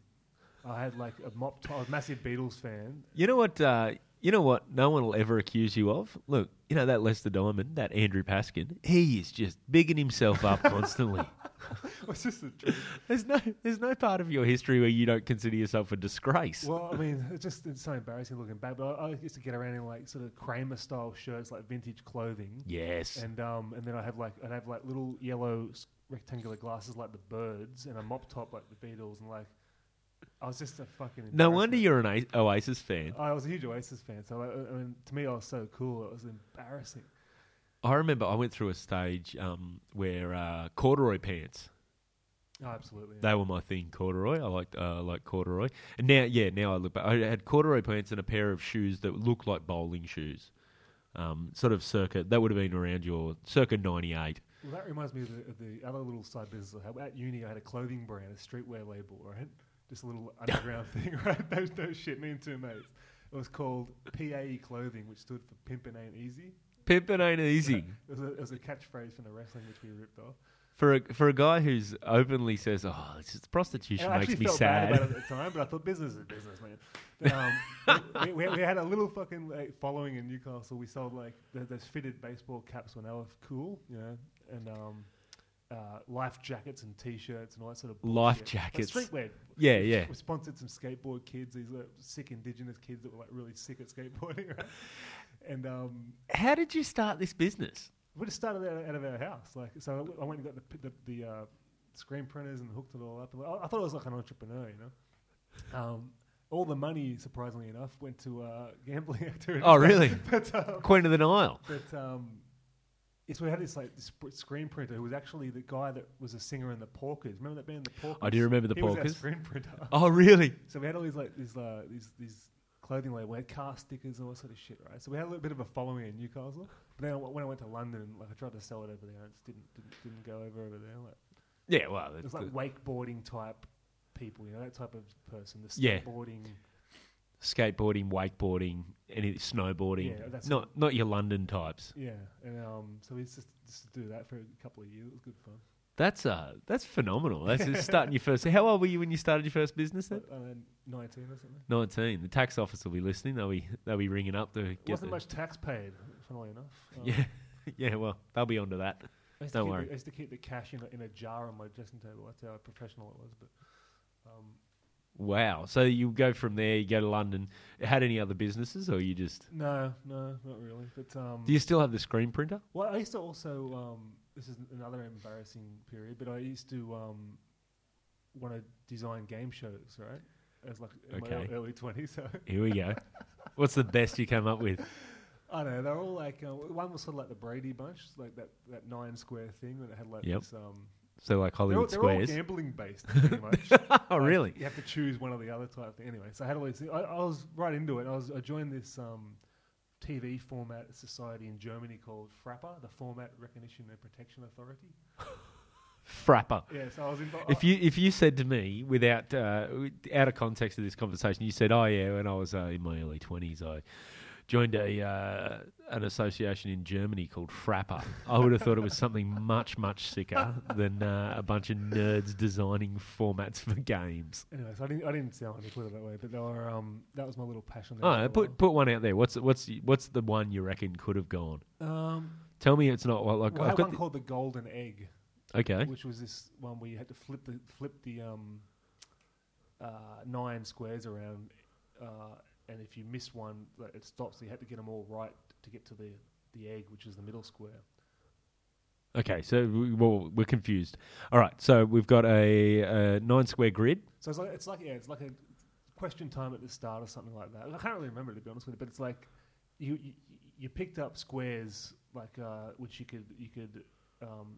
I had like a mop top, was a massive Beatles fan. you know what? Uh, you know what? No one will ever accuse you of. Look, you know that Lester Diamond, that Andrew Paskin. He is just bigging himself up constantly. It's just a truth. There's no, there's no part of your history where you don't consider yourself a disgrace. Well, I mean, it's just it's so embarrassing looking back. But I, I used to get around in like sort of Kramer style shirts, like vintage clothing. yes. And um, and then I have like I'd have like little yellow rectangular glasses like the Byrds, and a mop top like the Beatles, and like I was just a fucking. no wonder you're an O- Oasis fan. I was a huge Oasis fan, so I mean, to me, I was so cool. It was embarrassing. I remember I went through a stage um, where uh, corduroy pants. Oh, absolutely. They were my thing, corduroy. I liked uh, like corduroy. And now, yeah, now I look back. I had corduroy pants and a pair of shoes that looked like bowling shoes. Um, sort of circa that would have been around your circa '98. Well, that reminds me of the, of the other little side business I had. At uni, I had a clothing brand, a streetwear label, right? Just a little underground thing, right? No, no shit, me and two mates. It was called PAE Clothing, which stood for Pimpin' Ain't Easy. Pimpin' ain't easy It was, a, it was a catchphrase from the wrestling, which we ripped off. for a for a guy who's openly says, "Oh, it's just prostitution And I makes me felt sad." bad about it at the time, but I thought business is business, man. Um, we, we, we had a little fucking like, following in Newcastle. We sold like th- those fitted baseball caps when they were cool, you know, and um, uh, life jackets and t-shirts and all that sort of Life jackets. Like streetwear. yeah, yeah. We sponsored some skateboard kids. These like, sick indigenous kids that were like really sick at skateboarding, right? And um, How did you start this business? we just started out, out of our house. Like, so I went and got the the, the uh, screen printers and hooked it all up. I, I thought I was like an entrepreneur, you know. Um, all the money, surprisingly enough, went to uh, gambling activities. Oh, really? but um, Queen of the Nile. but um, yes, we had this like this screen printer who was actually the guy that was a singer in the Porkers. Remember that band, the Porkers? I do remember the he Was our screen printer. Oh, really? So we had all these like these uh, these these clothing label, we had car stickers and all that sort of shit, right? So we had a little bit of a following in Newcastle. But then I- when I went to London, like I tried to sell it over there, and it just didn't didn't, didn't go over over there. Like Yeah. Well, it was like wakeboarding type people, you know, that type of person. The Yeah. Skateboarding. wakeboarding, any snowboarding. Yeah, that's not not your London types. Yeah, and um, so we to just do that for a couple of years. It was good fun. That's uh that's phenomenal. That's just starting your first. How old were you when you started your first business? Then Uh, Nineteen or something. nineteen. The tax office will be listening. They'll be they'll be ringing up to There get wasn't the, much tax paid, funnily enough. Um, Yeah, yeah. Well, they'll be onto that. Don't worry. The, I used to keep the cash in a, in a jar on my dressing table. That's how professional it was. But um, Wow. So you go from there. You go to London. Had any other businesses, or you just? no, no, not really. But um, Do you still have the screen printer? well, I used to also. Um, this is another embarrassing period, but I used to um, want to design game shows, right? As like in my Okay. early twenties. So Here we go. What's the best you come up with? I don't know. They're all like uh, one was sort of like the Brady Bunch, like that, that nine square thing that had like Yep. this. Um, So like they're, all, Hollywood they're all gambling based, pretty much. oh, Like, really? You have to choose one or the other type thing. Anyway, so I had all these. Things. I, I was right into it. I was. I joined this um, TV format society in Germany called FRAPA, the Format Recognition and Protection Authority. Frapper. Yeah, so I was involved. If you if you said to me without uh, out of context of this conversation, you said, "Oh yeah, when I was uh, in my early twenties, I joined a uh, an association in Germany called Frapper." I would have thought it was something much much sicker than uh, a bunch of nerds designing formats for games. anyway, so I didn't. I didn't sound like put it that way, but were. Um, that was my little passion. Oh, put put one out there. What's what's what's the one you reckon could have gone? Um, Tell me it's not well, like well, I've got one the, called the Golden Egg, okay. which was this one where you had to flip the flip the um, uh, nine squares around, uh, and if you miss one, like, it stops. So you had to get them all right to get to the the egg, which is the middle square. Okay, so we, well, we're confused. All right, so we've got a, a nine square grid. So it's like it's like yeah, it's like a question time at the start or something like that. I can't really remember to be honest with you, but it's like you you, you picked up squares like uh, which you could you could um,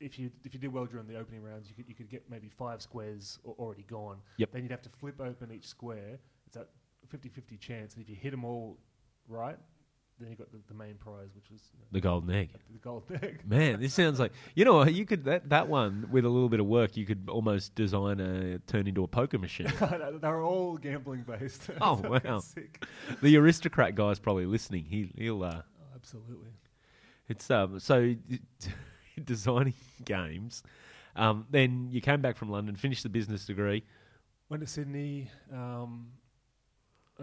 if you if you did well during the opening rounds, you could you could get maybe five squares already gone. Yep. Then you'd have to flip open each square. It's that 50-50 chance, and if you hit them all right, then you got the, the main prize, which was you know, The golden egg. the golden egg. Man, this sounds like you know you could that that one with a little bit of work you could almost design a turn into a poker machine. They're all gambling based. Oh, So wow. Sick. the aristocrat guy's probably listening. He he'll uh, Oh, absolutely. it's um so designing games. Um, then you came back from London, finished the business degree. Went to Sydney. Um,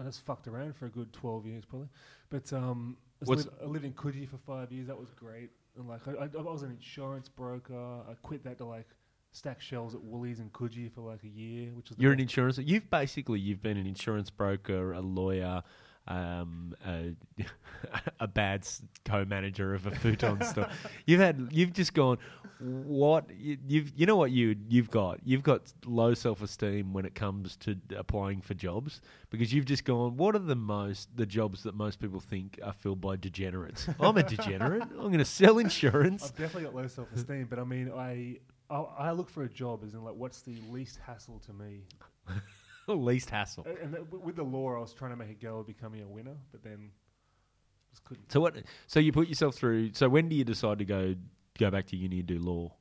I just fucked around for a good twelve years, probably. But um, I, lived, I lived in Coogee for five years. That was great. And like, I, I, I was an insurance broker. I quit that to like stack shelves at Woolies and Coogee for like a year, which was the You're an insurance. You've basically you've been an insurance broker, a lawyer, um, a, a bad co-manager of a futon store. You've had. You've just gone. What you, you've you know what you you've got. You've got low self-esteem when it comes to applying for jobs because you've just gone. What are the most the jobs that most people think are filled by degenerates? I'm a degenerate. I'm going to sell insurance. I've definitely got low self esteem, but I mean, I, I I look for a job as in like, what's the least hassle to me? Least hassle. A- And that, with the law, I was trying to make a go of becoming a winner, but then just couldn't. So what? So you put yourself through. So when do you decide to go go back to uni and do law?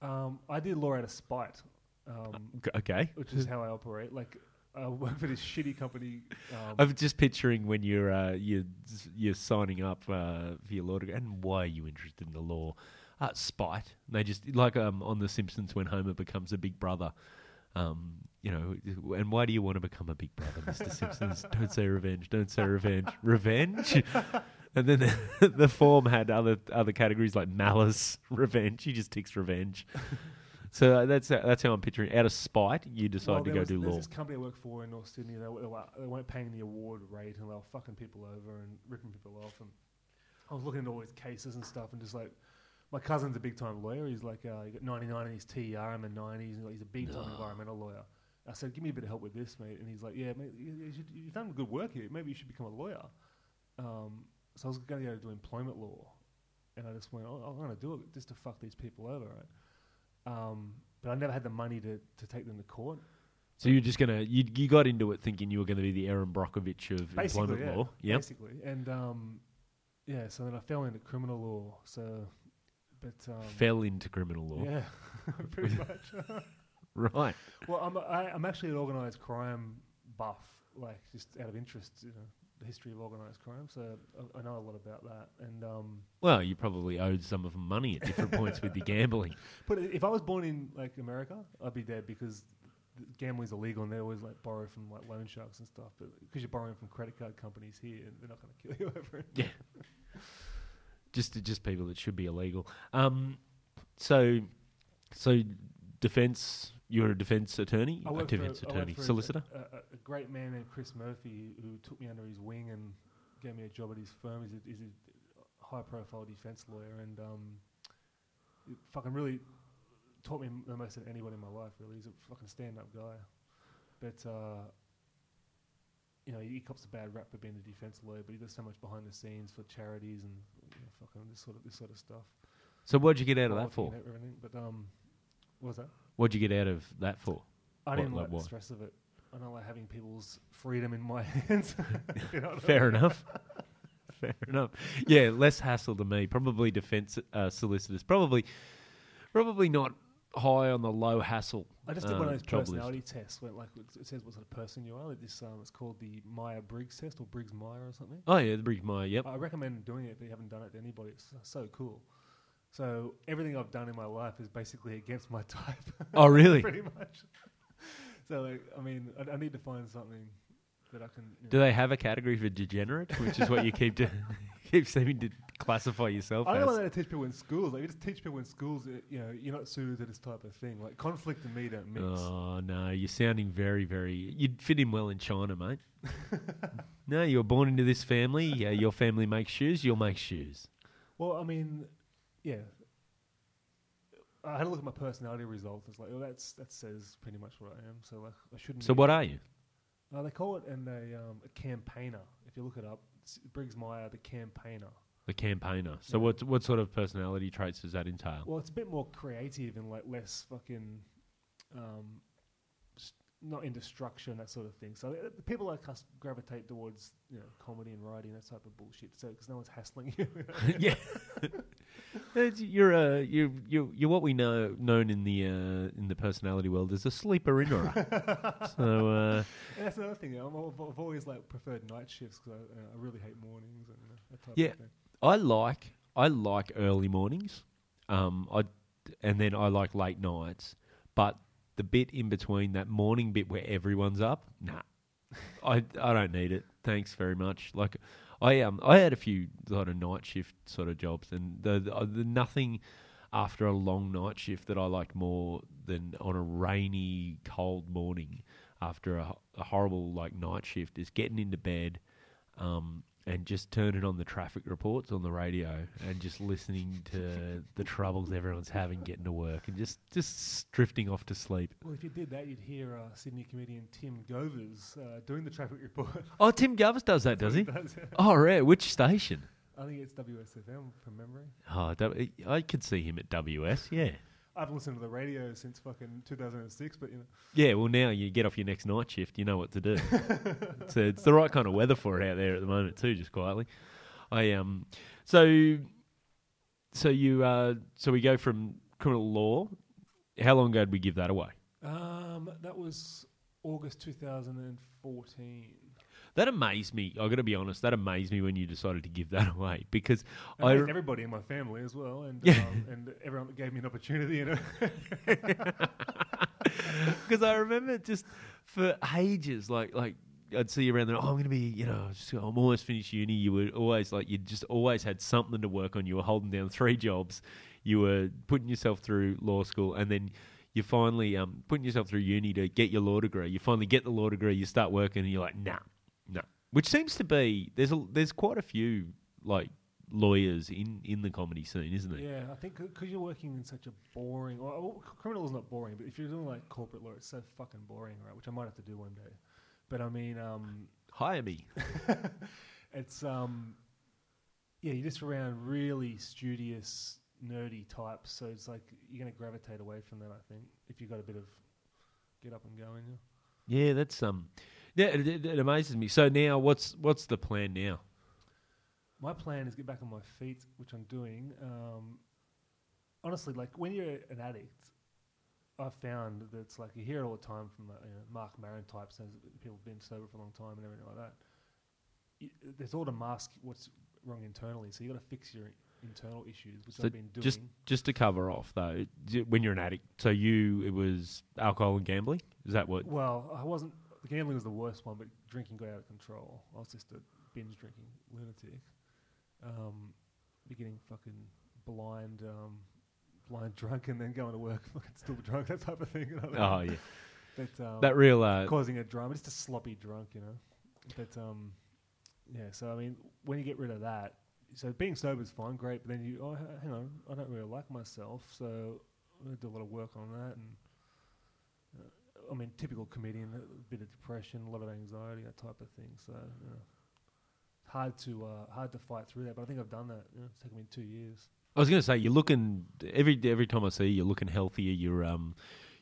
Um, I did law out of spite, um, Okay. which is how I operate. Like, I work for this shitty company. Um, I'm just picturing when you're uh, you're you're signing up uh, for your law degree, and why are you interested in the law? Uh, spite. They just like um, on The Simpsons when Homer becomes a big brother. Um, you know, and why do you want to become a big brother, Mr. Simpsons? Don't say revenge. Don't say revenge. Revenge. And then the, the form had other other categories like malice, revenge. He just ticks revenge. So uh, that's that's how I'm picturing. Out of spite, you decide well, to go was- do there's law. this company I work for in North Sydney. They, were- they, were, they weren't paying the award rate, and they were fucking people over and ripping people off. And I was looking at all these cases and stuff, and just like my cousin's a big time lawyer. He's like uh, he got 99 in his TER in the 90s. And he's a big time No. environmental lawyer. I said, "Give me a bit of help with this, mate." And he's like, "Yeah, mate, you, you should, you've done good work here. Maybe you should become a lawyer." Um, so I was going to go do employment law, and I just went, oh, "I'm going to do it just to fuck these people over." Right? Um, but I never had the money to, to take them to court. So you're just gonna you you got into it thinking you were going to be the Erin Brockovich of Basically, employment yeah. law. Yep. Basically, and um, yeah. So then I fell into criminal law. So, but um, Fell into criminal law. Yeah, pretty much. Right. well, I'm I, I'm actually an organised crime buff, like just out of interest, you know, the history of organised crime. So I, I know a lot about that. And um, Well, you probably owed some of them money at different points with your gambling. but if I was born in like America, I'd be dead because th- gambling's illegal and they always like borrow from like loan sharks and stuff. But because you're borrowing from credit card companies here, they're not going to kill you over it. Yeah. Just just people that should be illegal. Um, so so defense. You're a defense attorney, a work for- defense I work attorney, solicitor. A, a, a great man named Chris Murphy who took me under his wing and gave me a job at his firm. He's a, he's a high-profile defense lawyer, and um, fucking really taught me the most than anyone in my life. Really, he's a fucking stand-up guy. But uh, you know, he cops a bad rap for being a defense lawyer, but he does so much behind the scenes for charities and you know, fucking this sort of this sort of stuff. So what'd you get out of that for? everything. But um, what was that? What'd you get out of that for? I What- didn't like like the stress of it. I don't like having people's freedom in my hands. You know I Fair mean? enough. Fair enough. Yeah, less hassle to me. Probably defense uh, solicitors. Probably, probably not high on the low hassle. I just did uh, one of those job list. personality tests where like it it says what sort of person you are. Like this, um, it's called the Meyer Briggs test or Briggs Meyer or something. Oh yeah, the Briggs Meyer. Yep. I recommend doing it if you haven't done it to anybody. It's so cool. So everything I've done in my life is basically against my type. Oh really? pretty much. so like, I mean, I, I need to find something that I can. Do know, they have a category for degenerate, which is what you keep to keep seeming to classify yourself I don't as? know how to teach people in schools. Like you just teach people in schools that you know you're not suited to this type of thing. Like conflict and me don't mix. Oh no, you're sounding very, very. You'd fit in well in China, mate. no, you were born into this family. Yeah, your family makes shoes. You'll make shoes. Well, I mean, yeah. I had a look at my personality results. It's like, oh, that's that says pretty much what I am. So like, I shouldn't. So be- what are you? Uh, they call it and a um, a campaigner. If you look it up, it's Briggs Meyer, the campaigner. The campaigner. So Yeah. what what sort of personality traits does that entail? Well, it's a bit more creative and like less fucking um, s- not into structure and that sort of thing. So uh, people like us gravitate towards you know comedy and writing that type of bullshit. So because no one's hassling you. yeah. You're uh, you you you're what we know known in the uh, in the personality world as a sleeper innerer. so uh, And that's another thing. I'm, I've, I've always like preferred night shifts because I, uh, I really hate mornings and that type Yeah. of thing. I like I like early mornings, um, I and then I like late nights. But the bit in between that morning bit where everyone's up, nah, I I don't need it. Thanks very much. Like I um I had a few sort of night shift sort of jobs, and the, the, the nothing after a long night shift that I liked more than on a rainy, cold morning after a, a horrible like night shift is getting into bed. Um, and just turning on the traffic reports on the radio and just listening to the troubles everyone's having getting to work and just just drifting off to sleep. Well, if you did that, you'd hear uh, Sydney comedian Tim Govers uh, doing the traffic report. Oh, Tim Govers does that, does he? Does. Oh, right. Which station? I think it's WSFM from memory. Oh, I could see him at WS. Yeah, I haven't listened to the radio since fucking 2006, but you know. yeah. Well, now you get off your next night shift, you know what to do. it's, uh, it's the right kind of weather for it out there at the moment too. Just quietly, I um. So, so you uh, so we go from criminal law. How long ago did we give that away? Um, that was August 2014. That amazed me. I got to be honest. That amazed me when you decided to give that away because And I amazed everybody in my family as well, and Yeah. um, and everyone that gave me an opportunity. You know, because I remember just for ages, like like I'd see you around there. Oh, I'm going to be, you know, just, I'm almost finished uni. You were always like you just always had something to work on. You were holding down three jobs. You were putting yourself through law school, and then you're finally um putting yourself through uni to get your law degree. You finally get the law degree. You start working, and you're like, nah, nah. Which seems to be there's a there's quite a few like lawyers in in the comedy scene, isn't there? yeah, I think because you're working in such a boring. Well, well, criminal is not boring, but if you're doing like corporate law, it's so fucking boring, right? Which I might have to do one day. But I mean, um, Hire me. it's um, yeah, you're just around really studious, nerdy types. So it's like you're gonna gravitate away from that. I think if you've got a bit of get up and going. Yeah. Yeah, that's um, yeah, it, it, it amazes me. So now, what's what's the plan now? My plan is get back on my feet, which I'm doing. Um, honestly, like when you're an addict, I've found that it's like you hear it all the time from uh, you know, Marc Maron types, and people have been sober for a long time and everything like that. Y there's all to mask what's wrong internally, so you got to fix your internal issues, which So I've been doing. just just to cover off though, d- when you're an addict, so you it was alcohol and gambling. Is that what? well, I wasn't. The gambling was the worst one, but drinking got out of control. I was just a binge drinking lunatic. Um, beginning fucking blind, um, blind drunk, and then going to work fucking still drunk, that type of thing. You know Oh yeah, But um, that real. Uh, causing a drama, just a sloppy drunk, you know. But um, yeah. So I mean, when you get rid of that, so being sober is fine, great. But then you, oh, hang on, I don't really like myself, so I'm gonna do a lot of work on that. And I mean, typical comedian, a bit of depression, a lot of anxiety, that type of thing. So you know, hard to uh, hard to fight through that. But I think I've done that. You know, it's taken me two years. I was going to say you're looking every every time I see you, you're looking healthier. You're um,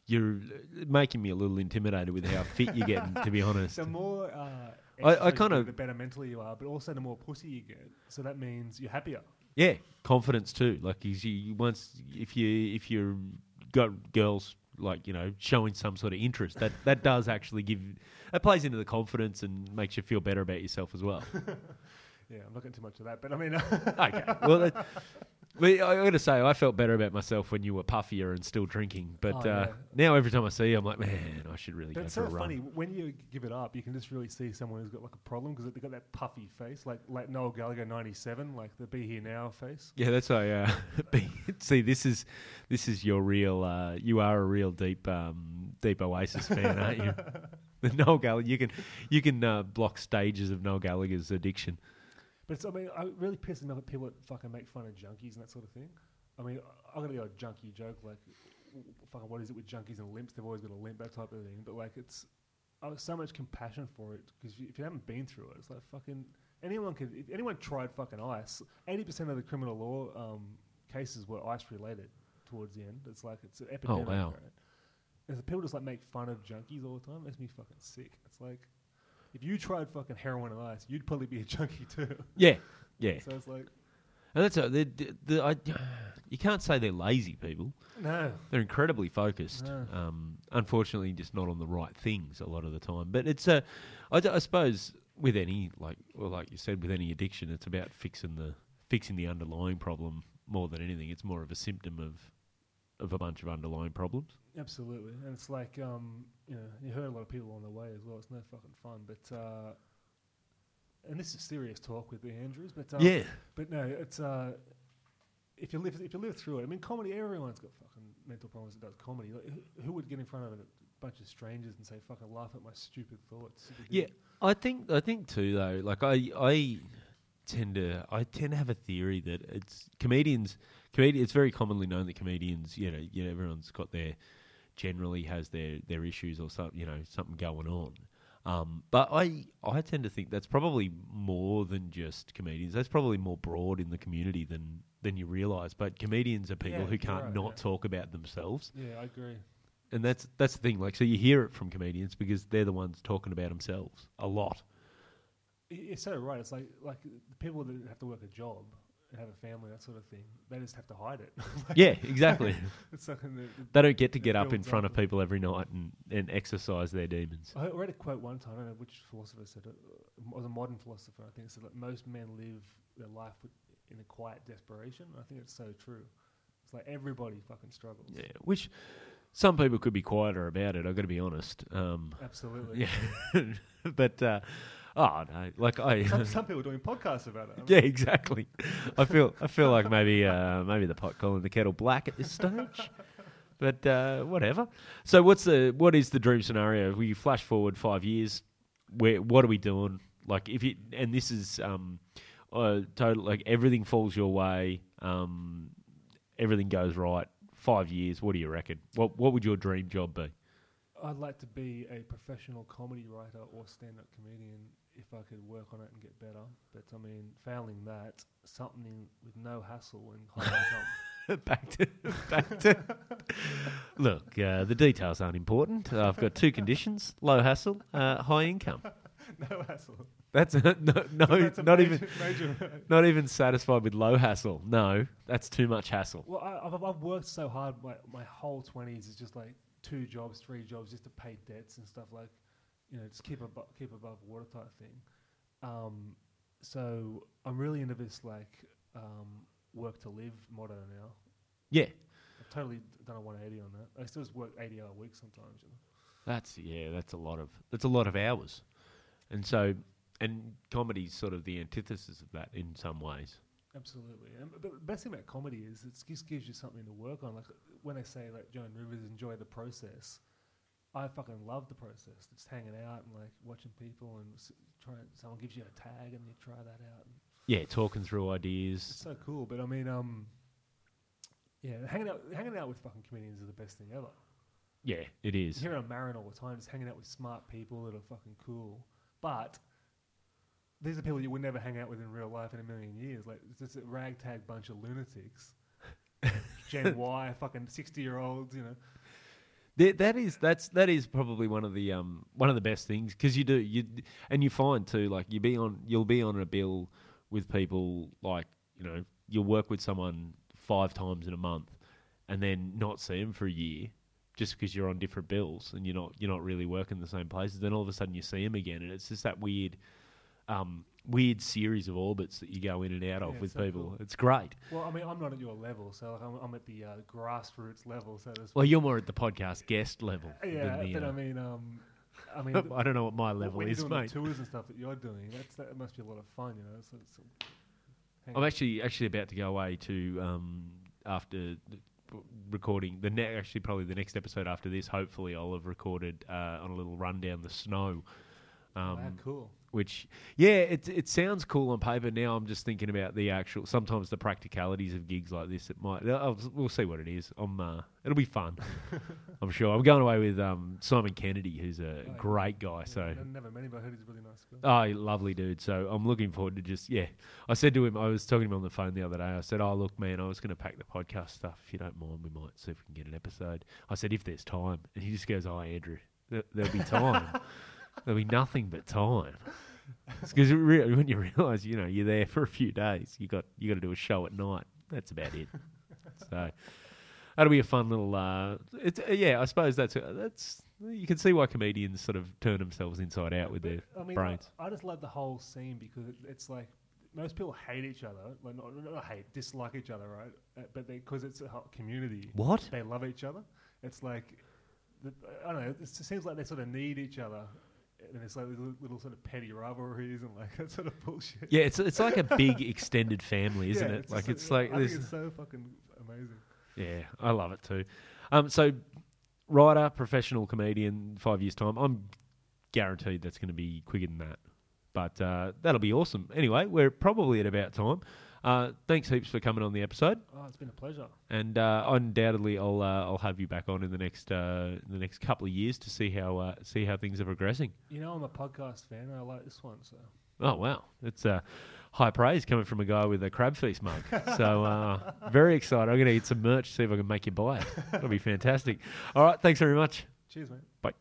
you're making me a little intimidated with how fit you're getting. to be honest, The more uh, I- I kinda- the better mentally you are, but also the more pussy you get. So that means you're happier. Yeah, confidence too. Like you, you once if you if you got girls like you know showing some sort of interest, that that does actually give that plays into the confidence and makes you feel better about yourself as well. Yeah, I'm not getting too much of that, but I mean, okay, well. That, well, I got to say, I felt better about myself when you were puffier and still drinking. But Oh, uh, yeah. now every time I see you, I'm like, man, I should really but go it's for so a run. funny when you give it up. You can just really see someone who's got like a problem because they've got that puffy face, like like Noel Gallagher '97, like the "Be Here Now" face. Yeah, that's why. Uh, be- see, this is this is your real. Uh, you are a real deep um, deep Oasis fan, aren't you? The Noel Gallagher. You can you can uh, block stages of Noel Gallagher's addiction. But it's, I mean, I really pisses me off at people that fucking make fun of junkies and that sort of thing. I mean, I- I'm gonna go a junkie joke like, w- fucking, what is it with junkies and limps? They've always got a limp, that type of thing. But like, it's I have so much compassion for it because if you haven't been through it, it's like fucking anyone could. If anyone tried fucking ice, eighty percent of the criminal law um, cases were ice related towards the end. It's like it's an epidemic. wow. right? and the people just like make fun of junkies all the time. It makes me fucking sick. It's like if you tried fucking heroin and ice, you'd probably be a junkie too. Yeah, yeah. So it's like And that's a, the, the, the, I, you can't say they're lazy people. no, They're incredibly focused. No. Um, unfortunately, just not on the right things a lot of the time. But it's a, I, d- I suppose with any like, well, like you said, with any addiction, it's about fixing the fixing the underlying problem more than anything. It's more of a symptom of of a bunch of underlying problems. Absolutely. And it's like um, you know, you hurt a lot of people on the way as well. It's no fucking fun. But uh, and this is serious talk with the Andrews, but um, yeah, But no, it's uh, if you live if you live through it. I mean, comedy. Everyone's got fucking mental problems that does comedy. Like, who, who would get in front of a bunch of strangers and say "fucking laugh at my stupid thoughts"? Yeah. I think I think too though. Like I I tend to I tend to have a theory that it's comedians. Comedi- it's very commonly known that comedians, you know, you know, everyone's got their generally has their their issues or something, you know, something going on. Um, but I I tend to think that's probably more than just comedians. That's probably more broad in the community than than you realise. But comedians are people Yeah, who can't right, not yeah. talk about themselves, Yeah, I agree. and that's that's the thing. Like, so you hear it from comedians because they're the ones talking about themselves a lot. It's so right. It's like like the people that have to work a job have a family, that sort of thing. They just have to hide it. Yeah, exactly. it's something that they don't get to get up in front up. of people every night and, and exercise their demons. I read a quote one time. I don't know which philosopher said it. It was a modern philosopher. I think said that most men live their life in a quiet desperation. I think it's so true. It's like everybody fucking struggles. Yeah, which some people could be quieter about it. I've got to be honest. Um, Absolutely. yeah, but uh, oh no, like I. Some, some people are doing podcasts about it. I mean, yeah, exactly. I feel I feel like maybe uh, maybe the pot calling the kettle black at this stage. But uh, whatever. So what's the what is the dream scenario? We flash forward five years. Where what are we doing? Like if you and this is um, uh, total like everything falls your way. Um, everything goes right. Five years. What do you reckon? What what would your dream job be? I'd like to be a professional comedy writer or stand-up comedian if I could work on it and get better. But I mean, failing that, something with no hassle and high income. back to back to. Look, uh, the details aren't important. I've got two conditions: low hassle, uh, high income. no hassle. That's a, no, no That's a not major, even major. not even satisfied with low hassle. No, that's too much hassle. Well, I, I've, I've worked so hard. My my whole twenties is just like two jobs, three jobs, just to pay debts and stuff like, you know, just keep above keep above water type thing. Um, so I'm really into this like um, work to live motto now. Yeah, I've totally done a 180 on that. I still just work 80 hour weeks sometimes. You know? that's yeah, that's a lot of that's a lot of hours, and so and comedy's sort of the antithesis of that in some ways. Absolutely. And, but the best thing about comedy is it just gives you something to work on. Like when they say like Joan Rivers enjoy the process, I fucking love the process. Just hanging out and like watching people and s- trying. Someone gives you a tag and you try that out. And Yeah, talking through ideas. it's ideas. so cool. But I mean, um, yeah, hanging out hanging out with fucking comedians is the best thing ever. Yeah, it is. Hear on Maron all the time, just hanging out with smart people that are fucking cool. But these are people you would never hang out with in real life in a million years. Like it's just a ragtag bunch of lunatics. Gen Y, fucking sixty year olds, you know. That, that is that's that is probably one of the um one of the best things because you do you and you find too like you be on you'll be on a bill with people like you know you'll work with someone five times in a month and then not see them for a year just because you're on different bills and you're not you're not really working the same places then all of a sudden you see them again and it's just that weird um weird series of orbits that you go in and out of Yeah, with so people cool. it's great Well, I mean, I'm not at your level, so like, I'm, I'm at the uh, grassroots level. So well you're more at the podcast guest level yeah, than the, but uh, I mean, um, I mean, I don't know what my level is doing mate the tours and stuff that you're doing, that's that must be a lot of fun, you know. So I'm on. actually actually about to go away to um, after the- recording the ne- actually probably the next episode after this. Hopefully, I'll have recorded uh, on a little run down the snow. Um, Wow, cool. Which yeah, it it sounds cool on paper. Now I'm just thinking about the actual sometimes the practicalities of gigs like this. It might I'll, we'll see what it is. I'm uh, it'll be fun. I'm sure. I'm going away with um, Simon Kennedy, who's a yeah. great guy. So I've never met him, but I heard he's a really nice guy. Oh, lovely dude. So I'm looking forward to just yeah. I said to him, I was talking to him on the phone the other day. I said, "Oh, look, man, I was going to pack the podcast stuff. If you don't mind, we might see if we can get an episode." I said, "If there's time," and he just goes, "Oh, Andrew, there, there'll be time. there'll be nothing but time." Because re- when you realise, you know, you're there for a few days, you got you got to do a show at night. That's about it. so that'll be a fun little. Uh, it's uh, yeah, I suppose that's uh, that's you can see why comedians sort of turn themselves inside out with their I mean, brains. I, I just love the whole scene because it, it's like most people hate each other, like not, not hate, dislike each other, right? Uh, but because it's a whole community, What? they love each other. It's like the, I don't know. It seems like they sort of need each other, and it's like little, little sort of petty rivalries and like that sort of bullshit. Yeah, it's it's like a big extended family, isn't Yeah, it? just Like it's like I this. think it's so fucking amazing. Yeah, I love it too. Um, so writer, professional comedian, five years time. I'm guaranteed that's going to be quicker than that. But uh, that'll be awesome. Anyway, we're probably at about time. Uh, thanks heaps for coming on the episode, Oh, it's been a pleasure. and uh, undoubtedly I'll uh, I'll have you back on in the next uh, in the next couple of years to see how uh, see how things are progressing. You know, I'm a podcast fan. And I like this one, so Oh wow, it's uh, high praise coming from a guy with a crab feast mug. so uh, very excited. I'm going to eat some merch, see if I can make you buy it. That'll be fantastic. All right, thanks very much. cheers, mate. Bye.